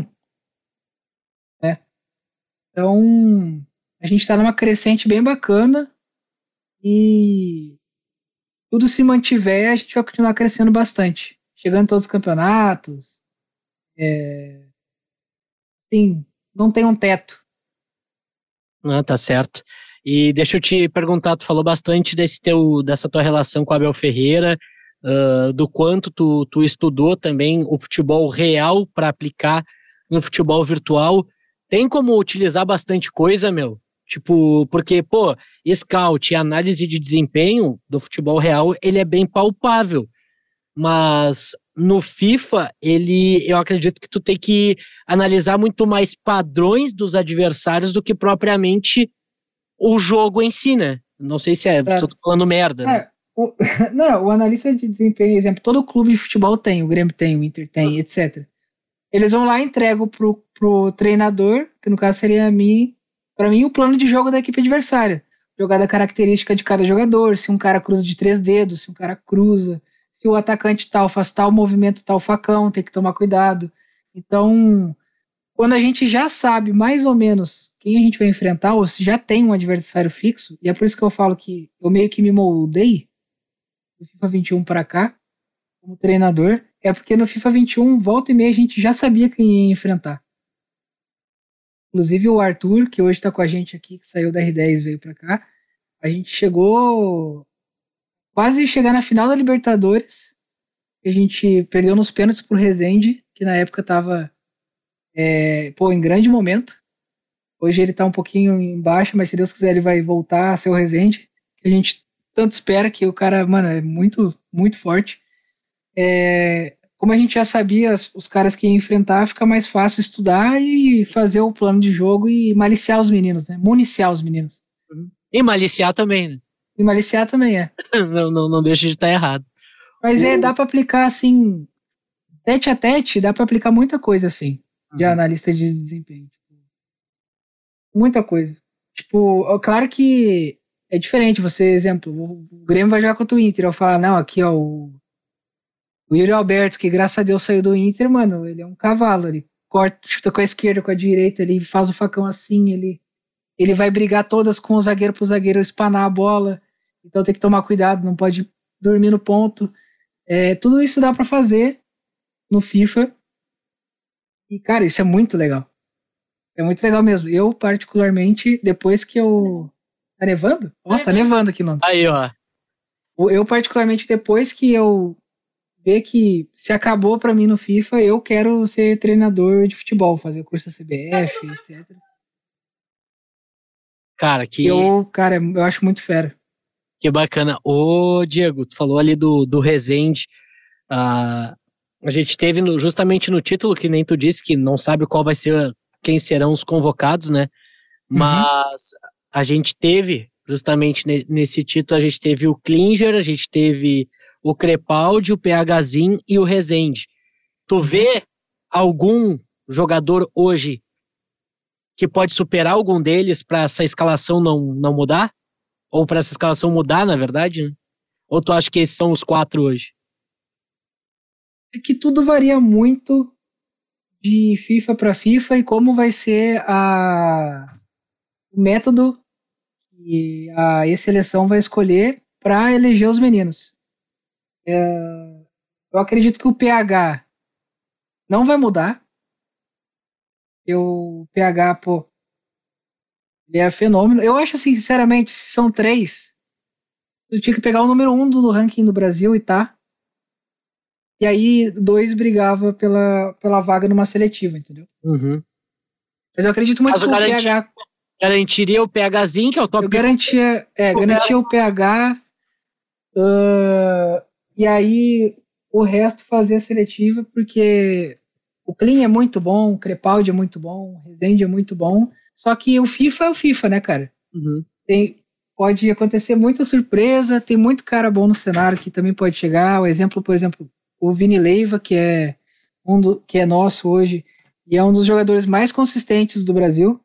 Né? Então, a gente está numa crescente bem bacana e tudo se mantiver, a gente vai continuar crescendo bastante. Chegando em todos os campeonatos. É... Sim, não tem um teto. Ah, tá certo. E deixa eu te perguntar, tu falou bastante desse teu, dessa tua relação com Abel Ferreira, ah, do quanto tu, tu estudou também o futebol real para aplicar no futebol virtual. Tem como utilizar bastante coisa, meu? Tipo, porque, pô, scout e análise de desempenho do futebol real, ele é bem palpável. Mas no FIFA, ele, eu acredito que tu tem que analisar muito mais padrões dos adversários do que propriamente o jogo em si, né? Não sei se é, É. eu tô falando merda. né? É, o, não, o analista de desempenho, exemplo, todo clube de futebol tem, o Grêmio tem, o Inter tem, etc. Eles vão lá e entregam pro, pro treinador, que no caso seria a mim, para mim o plano de jogo da equipe adversária. Jogada característica de cada jogador, se um cara cruza de três dedos, se um cara cruza, se o atacante tal faz tal movimento, tal facão, tem que tomar cuidado. Então, quando a gente já sabe mais ou menos quem a gente vai enfrentar, ou se já tem um adversário fixo, e é por isso que eu falo que eu meio que me moldei do FIFA 21 para cá, como treinador, é porque no FIFA 21, volta e meia, a gente já sabia quem ia enfrentar. Inclusive o Arthur, que hoje está com a gente aqui, que saiu da R10 veio para cá, a gente chegou quase chegar na final da Libertadores, a gente perdeu nos pênaltis pro Rezende, que na época estava é, pô, em grande momento. Hoje ele está um pouquinho embaixo, mas se Deus quiser ele vai voltar a ser o Rezende. A gente tanto espera que o cara, mano, é muito, muito forte. É, como a gente já sabia os caras que ia enfrentar, fica mais fácil estudar e fazer o plano de jogo e maliciar os meninos, né? Municiar os meninos. E maliciar também, né? Maliciar também é. não, não, não deixa de estar errado. Mas é, dá para aplicar assim, tete a tete, dá para aplicar muita coisa assim, de Uhum. analista de desempenho. Muita coisa. Tipo, claro que é diferente. Você, exemplo, o Grêmio vai jogar contra o Inter. Eu falar, não, aqui, ó, o, o Yuri Alberto, que graças a Deus saiu do Inter, mano, ele é um cavalo. Ele corta, chuta com a esquerda, com a direita, ele faz o facão assim, ele, ele vai brigar todas com o zagueiro pro zagueiro espanar a bola. Então tem que tomar cuidado, não pode dormir no ponto. É, tudo isso dá para fazer no FIFA. E, cara, isso é muito legal. É muito legal mesmo. Eu, particularmente, depois que eu. Tá nevando? Ó, tá nevando aqui, não. Aí, ó. Eu, particularmente, depois que eu ver que se acabou pra mim no FIFA, eu quero ser treinador de futebol, fazer curso da CBF, etc. Cara, que, Eu, cara, eu acho muito fera. Que bacana. Ô, Diego, tu falou ali do, do Rezende. Ah, a gente teve no- justamente no título, que nem tu disse, que não sabe qual vai ser, quem serão os convocados, né? Mas a gente teve, justamente ne- nesse título, a gente teve o Klinger, a gente teve o Crepaldi, o PHzinho e o Rezende. Tu vê algum jogador hoje que pode superar algum deles para essa escalação não, não mudar? Ou para essa escalação mudar, na verdade? né? Ou tu acha que esses são os quatro hoje? É que tudo varia muito de FIFA para FIFA e como vai ser a o método que a E-seleção vai escolher para eleger os meninos. É, eu acredito que o PH não vai mudar. Eu, o PH, pô, ele é fenômeno. Eu acho assim, sinceramente, se são três, eu tinha que pegar o número um do ranking do Brasil e tá. E aí, dois brigava pela, pela vaga numa seletiva, entendeu? Uhum. Mas eu acredito muito que o garanti- PH. Garantiria o PHzinho, que é o top Eu garantia, é, O garantia o PH. ah, e aí, o resto fazia seletiva, porque o Clean é muito bom, o Crepaldi é muito bom, o Rezende é muito bom. Só que o FIFA é o FIFA, né, cara? Uhum. tem, pode acontecer muita surpresa, tem muito cara bom no cenário que também pode chegar. O exemplo, por exemplo, o Vini Leiva, que é um do, que é nosso hoje e é um dos jogadores mais consistentes do Brasil.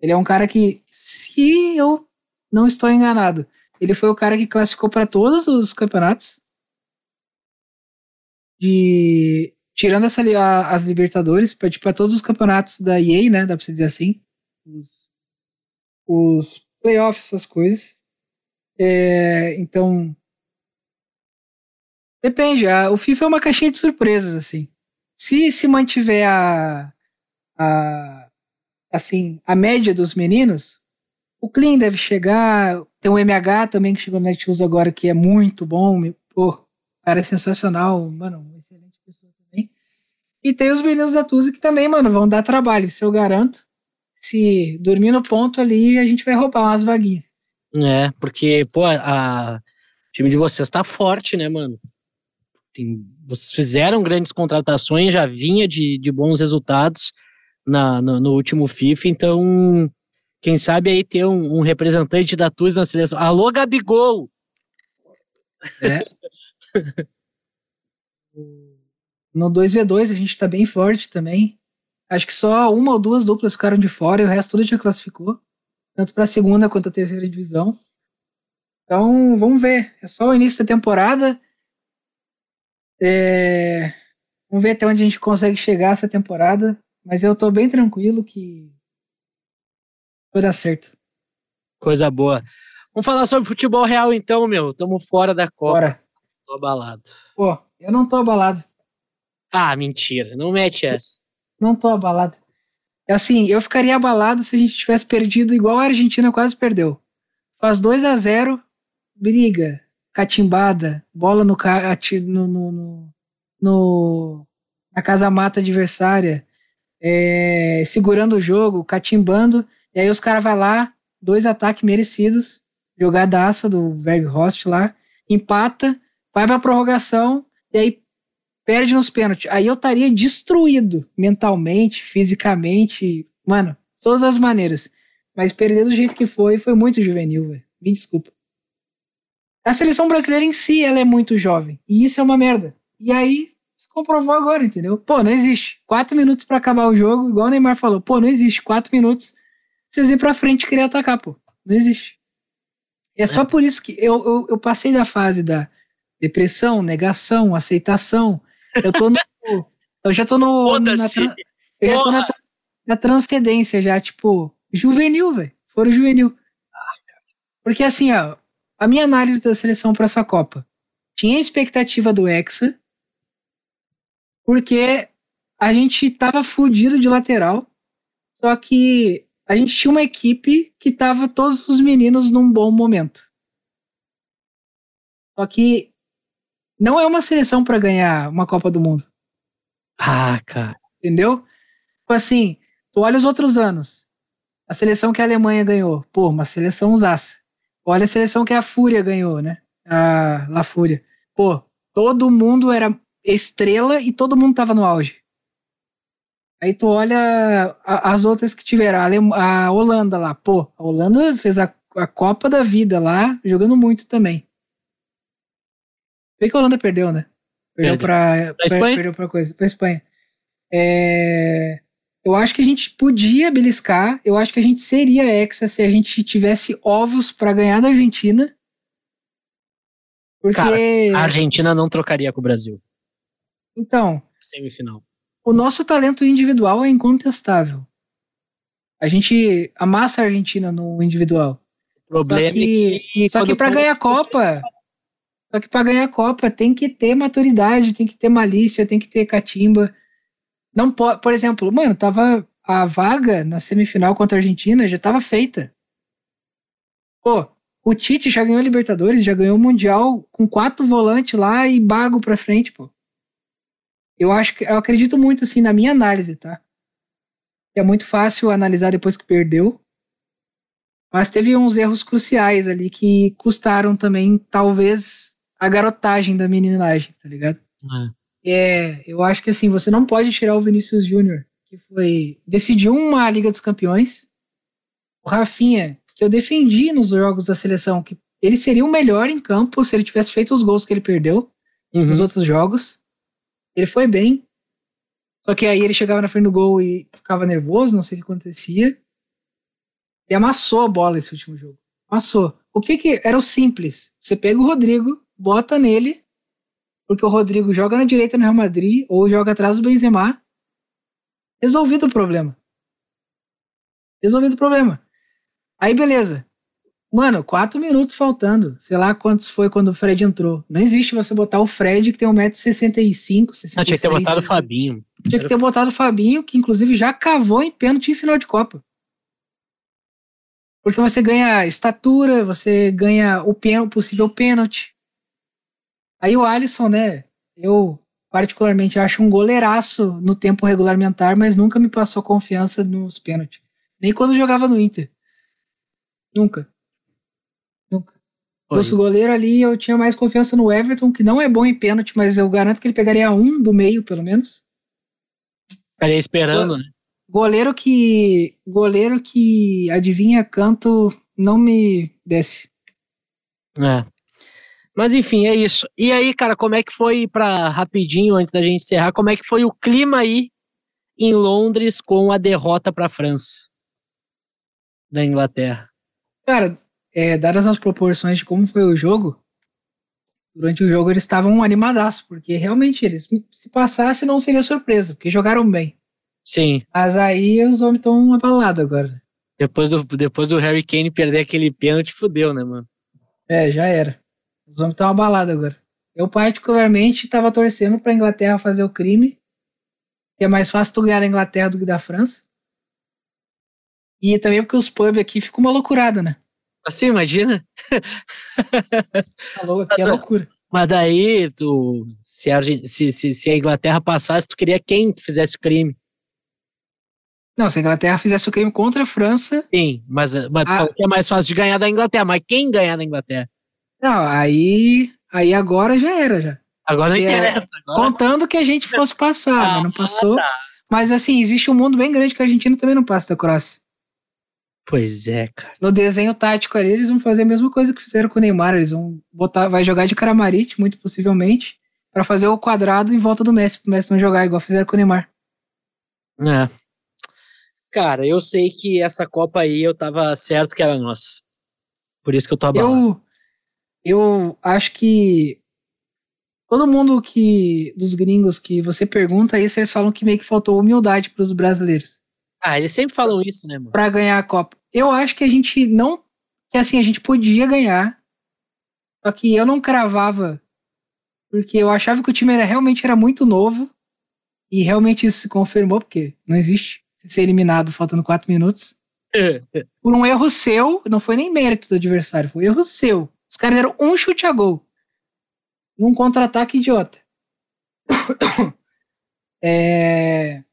Ele é um cara que, se eu não estou enganado, ele foi o cara que classificou para todos os campeonatos. De tirando essa, a- as Libertadores, para tipo, pra todos os campeonatos da EA, né? Dá para dizer assim. Os, os playoffs, essas coisas. É, então. Depende. a- o FIFA é uma caixinha de surpresas, assim. Se se mantiver a. a assim, a média dos meninos, o Clean deve chegar. Tem o MH também que chegou no Netshoes agora, que é muito bom. Pô, o cara é sensacional. Mano, uma excelente pessoa também. E tem os meninos da Tuzi que também, mano, vão dar trabalho, isso eu garanto. Se dormir no ponto ali, a gente vai roubar umas vaguinhas. É, porque, pô, a, o time de vocês tá forte, né, mano? Tem- vocês fizeram grandes contratações, já vinha de, de bons resultados na, no, no último FIFA, então, quem sabe aí ter um, um representante da TUS na seleção. Alô, Gabigol! É. No 2v2 a gente tá bem forte também. Acho que só uma ou duas duplas ficaram de fora e o resto tudo já classificou. Tanto pra segunda quanto a terceira divisão. Então, vamos ver. É só o início da temporada. É... Vamos ver até onde a gente consegue chegar essa temporada. Mas eu tô bem tranquilo que vai dar certo. Coisa boa. Vamos falar sobre futebol real então, meu. Tamo fora da Copa. Bora. Tô abalado. Pô, eu não tô abalado. Ah, mentira. Não mete essa. Não tô abalado. É assim, eu ficaria abalado se a gente tivesse perdido igual a Argentina quase perdeu. Faz 2 a 0 briga, catimbada, bola no, no, no, no, no na casa mata adversária, é, segurando o jogo, catimbando, e aí os caras vão lá, dois ataques merecidos, jogadaça do Verghorst lá, empata, vai pra prorrogação, e aí perde nos pênaltis. Aí eu estaria destruído mentalmente, fisicamente, mano, todas as maneiras. Mas perder do jeito que foi, foi muito juvenil, velho. Me desculpa. A seleção brasileira em si, ela é muito jovem. E isso é uma merda. E aí, se comprovou agora, entendeu? Pô, não existe. Quatro minutos para acabar o jogo, igual o Neymar falou. Pô, não existe. Quatro minutos, vocês ir pra frente e querer atacar, pô. Não existe. E é, é só por isso que eu, eu, eu, passei da fase da depressão, negação, aceitação. Eu tô no. eu já tô no. Na, eu já tô na, na transcendência já, tipo, juvenil, velho. Foram juvenil. Porque assim, ó, a minha análise da seleção para essa Copa. Tinha expectativa do Hexa, porque a gente tava fudido de lateral, só que a gente tinha uma equipe que tava todos os meninos num bom momento. Só que não é uma seleção para ganhar uma Copa do Mundo. Ah, cara. Entendeu? Tipo assim, tu olha os outros anos. A seleção que a Alemanha ganhou, pô, uma seleção usaça. Olha a seleção que a Fúria ganhou, né? A La Fúria. Pô, todo mundo era estrela e todo mundo tava no auge. Aí tu olha as outras que tiveram, a, a Holanda lá, pô, a Holanda fez a, a Copa da Vida lá, jogando muito também. Vê que a Holanda perdeu, né? Perdeu pra, pra, pra perdeu pra coisa, pra Espanha. É, eu acho que a gente podia beliscar, eu acho que a gente seria hexa se a gente tivesse ovos para ganhar da Argentina. Porque. Cara, a Argentina não trocaria com o Brasil. Então. Semifinal. O nosso talento individual é incontestável. A gente amassa a Argentina no individual. O problema só que, é que. Só que pra ganhar a Copa. Só que pra ganhar a Copa tem que ter maturidade, tem que ter malícia, tem que ter catimba. Não pode, por exemplo, mano, tava a vaga na semifinal contra a Argentina já tava feita. Pô, o Tite já ganhou a Libertadores, já ganhou o Mundial com quatro volantes lá e bago pra frente, pô. Eu acho que eu acredito muito assim na minha análise, tá? É muito fácil analisar depois que perdeu. Mas teve uns erros cruciais ali que custaram também, talvez, a garotagem da meninagem, tá ligado? É. É, eu acho que assim, você não pode tirar o Vinícius Júnior, que foi. decidiu uma Liga dos Campeões. O Rafinha, que eu defendi nos jogos da seleção, que ele seria o melhor em campo se ele tivesse feito os gols que ele perdeu uhum. nos outros jogos. Ele foi bem. Só que aí ele chegava na frente do gol e ficava nervoso, não sei o que acontecia. E amassou a bola esse último jogo. Amassou. O que que era o simples? Você pega o Rodrigo, bota nele porque o Rodrigo joga na direita no Real Madrid ou joga atrás do Benzema. Resolvido o problema. Resolvido o problema. Aí, beleza. Mano, quatro minutos faltando. Sei lá quantos foi quando o Fred entrou. Não existe você botar o Fred, que tem 1,65m, 66 Não, tinha que ter botado o Fabinho. Tinha que ter botado o Fabinho, que inclusive já cavou em pênalti em final de Copa. Porque você ganha estatura, você ganha o, o possível pênalti. Aí o Alisson, né? Eu particularmente acho um goleiraço no tempo regulamentar, mas nunca me passou confiança nos pênaltis. Nem quando jogava no Inter. Nunca. Nunca. Nosso goleiro ali, eu tinha mais confiança no Everton, que não é bom em pênalti, mas eu garanto que ele pegaria um do meio, pelo menos. Ficaria esperando, né? Goleiro que. Goleiro que adivinha canto não me desce. É. Mas enfim, é isso. E aí, cara, como é que foi para rapidinho antes da gente encerrar? Como é que foi o clima aí em Londres com a derrota para a França da Inglaterra? Cara, é, dadas as proporções de como foi o jogo, durante o jogo eles estavam animadaços, porque realmente eles, se passasse, não seria surpresa, porque jogaram bem. Sim. Mas aí os homens estão abalados agora. Depois do, depois do Harry Kane perder aquele pênalti, fudeu, né, mano? É, já era. Os homens estão abalados agora. Eu, particularmente, estava torcendo para a Inglaterra fazer o crime, que é mais fácil tu ganhar da Inglaterra do que da França. E também porque os pubs aqui ficam uma loucurada, né? Assim, imagina. Falou aqui é loucura. Mas daí, tu, se, a, se, se, se a Inglaterra passasse, tu queria quem que fizesse o crime? Não, se a Inglaterra fizesse o crime contra a França. Sim, mas, mas ah, que é mais fácil de ganhar da Inglaterra. Mas quem ganhar da Inglaterra? Não, aí, aí agora já era, já. Agora não interessa. Agora... Contando que a gente fosse passar, ah, mas não passou. Tá. Mas assim, existe um mundo bem grande que a Argentina também não passa da Croácia. Pois é, cara. No desenho tático ali, eles vão fazer a mesma coisa que fizeram com o Neymar. Eles vão botar, vai jogar de Caramarite, muito possivelmente, para fazer o quadrado em volta do Messi, pro Messi não jogar igual fizeram com o Neymar. É. Cara, eu sei que essa Copa aí eu tava certo que era nossa. Por isso que eu tô abalado. Eu, eu acho que todo mundo que dos gringos que você pergunta isso, eles falam que meio que faltou humildade para os brasileiros. Ah, eles sempre falam isso, né, mano? Pra ganhar a Copa. Eu acho que a gente não. Que assim, a gente podia ganhar. Só que eu não cravava. Porque eu achava que o time era, realmente era muito novo. E realmente isso se confirmou, porque não existe ser eliminado faltando quatro minutos. por um erro seu, não foi nem mérito do adversário, foi um erro seu. Os caras deram um chute a gol. Num contra-ataque idiota. é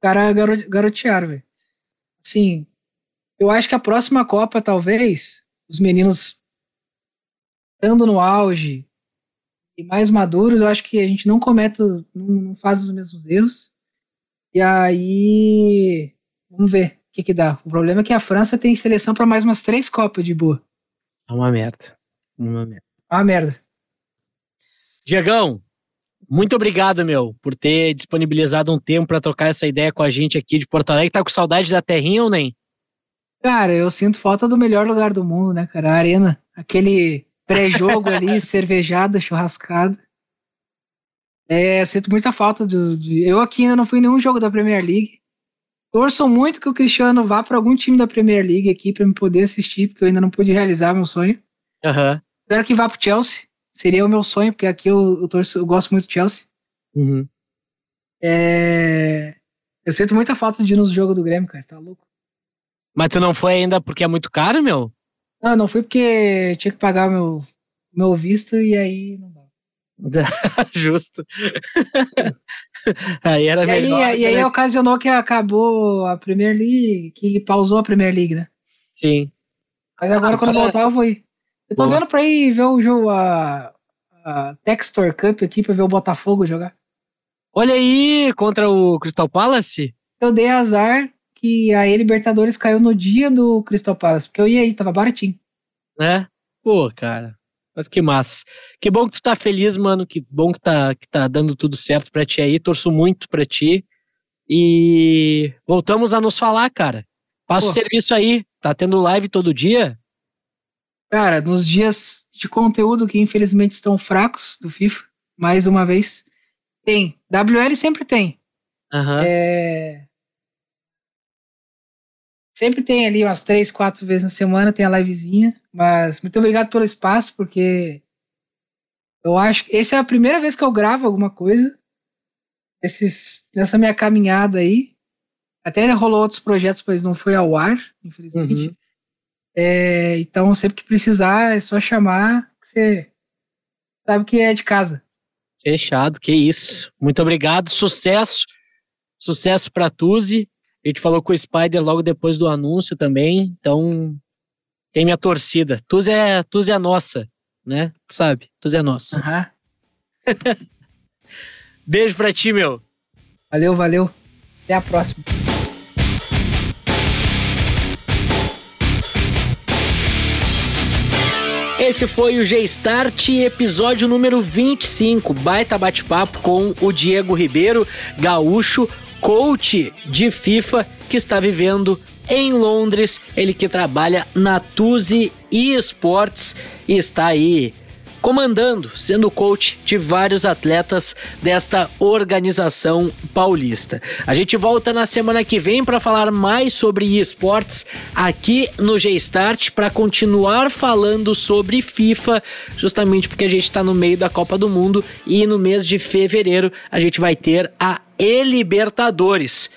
cara garotearam, velho. Assim, eu acho que a próxima Copa, talvez, os meninos estando no auge e mais maduros, eu acho que a gente não comete, não, não faz os mesmos erros. E aí, vamos ver o que, que dá. O problema é que a França tem seleção para mais umas três Copas de boa. É uma merda. Uma merda. Uma merda. Diegão, muito obrigado, meu, por ter disponibilizado um tempo para trocar essa ideia com a gente aqui de Porto Alegre. Tá com saudade da terrinha ou nem? Cara, eu sinto falta do melhor lugar do mundo, né, cara? A arena. Aquele pré-jogo ali, cervejada, churrascada. É, sinto muita falta do, de. Eu aqui ainda não fui em nenhum jogo da Premier League. Torço muito que o Cristiano vá para algum time da Premier League aqui para me poder assistir, porque eu ainda não pude realizar meu sonho. Uhum. Espero que vá pro Chelsea. Seria o meu sonho, porque aqui eu, eu, torço, eu gosto muito do Chelsea. Uhum. É... Eu sinto muita falta de ir nos jogos do Grêmio, cara. Tá louco. Mas tu não foi ainda porque é muito caro, meu? Não, não fui porque tinha que pagar meu, meu visto e aí não dá. Justo. aí era e melhor. Aí, e aí né? ocasionou que acabou a Premier League, que pausou a Premier League, né? Sim. Mas agora, ah, quando voltar, eu vou ir. Eu tô Boa. vendo pra ir ver o jogo, a, a Textor Cup aqui, pra ver o Botafogo jogar. Olha aí, contra o Crystal Palace? Eu dei azar que a Libertadores caiu no dia do Crystal Palace, porque eu ia aí, tava baratinho. É? Pô, cara. Mas que massa. Que bom que tu tá feliz, mano. Que bom que tá, que tá dando tudo certo pra ti aí. Torço muito pra ti. E voltamos a nos falar, cara. Passa o serviço aí. Tá tendo live todo dia? Cara, nos dias de conteúdo que infelizmente estão fracos do FIFA, mais uma vez, tem. WL sempre tem. Uhum. É... Sempre tem ali umas três, quatro vezes na semana, tem a livezinha. Mas muito obrigado pelo espaço, porque eu acho que essa é a primeira vez que eu gravo alguma coisa. Esses, nessa minha caminhada aí. Até rolou outros projetos, mas não foi ao ar, infelizmente. Uhum. É, então, sempre que precisar, é só chamar, você sabe que é de casa. Fechado, que isso. Muito obrigado, sucesso. Sucesso para Tuzi. A gente falou com o Spider logo depois do anúncio também, então tem minha torcida. Tuzi é, Tuzi é nossa, né? Tu sabe, Tuzi é nossa. Uhum. Beijo pra ti, meu. Valeu, valeu. Até a próxima. Esse foi o G-Start, episódio número 25. Baita bate-papo com o Diego Ribeiro, gaúcho, coach de FIFA, que está vivendo em Londres. Ele que trabalha na Tuzi Esports e está aí comandando, sendo coach de vários atletas desta organização paulista. A gente volta na semana que vem para falar mais sobre esportes aqui no G-Start para continuar falando sobre FIFA, justamente porque a gente está no meio da Copa do Mundo e no mês de fevereiro a gente vai ter a E-Libertadores.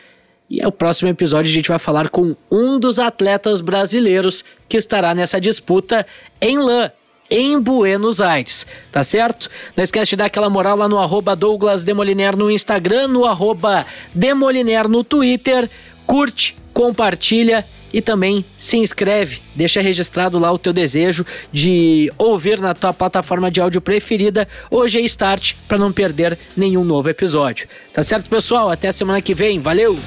E é o próximo episódio a gente vai falar com um dos atletas brasileiros que estará nessa disputa em LAN, em Buenos Aires, tá certo? Não esquece de dar aquela moral lá no arroba Douglas Demoliner no Instagram, no arroba Demoliner no Twitter, curte, compartilha e também se inscreve, deixa registrado lá o teu desejo de ouvir na tua plataforma de áudio preferida hoje é Start para não perder nenhum novo episódio. Tá certo, pessoal? Até semana que vem. Valeu!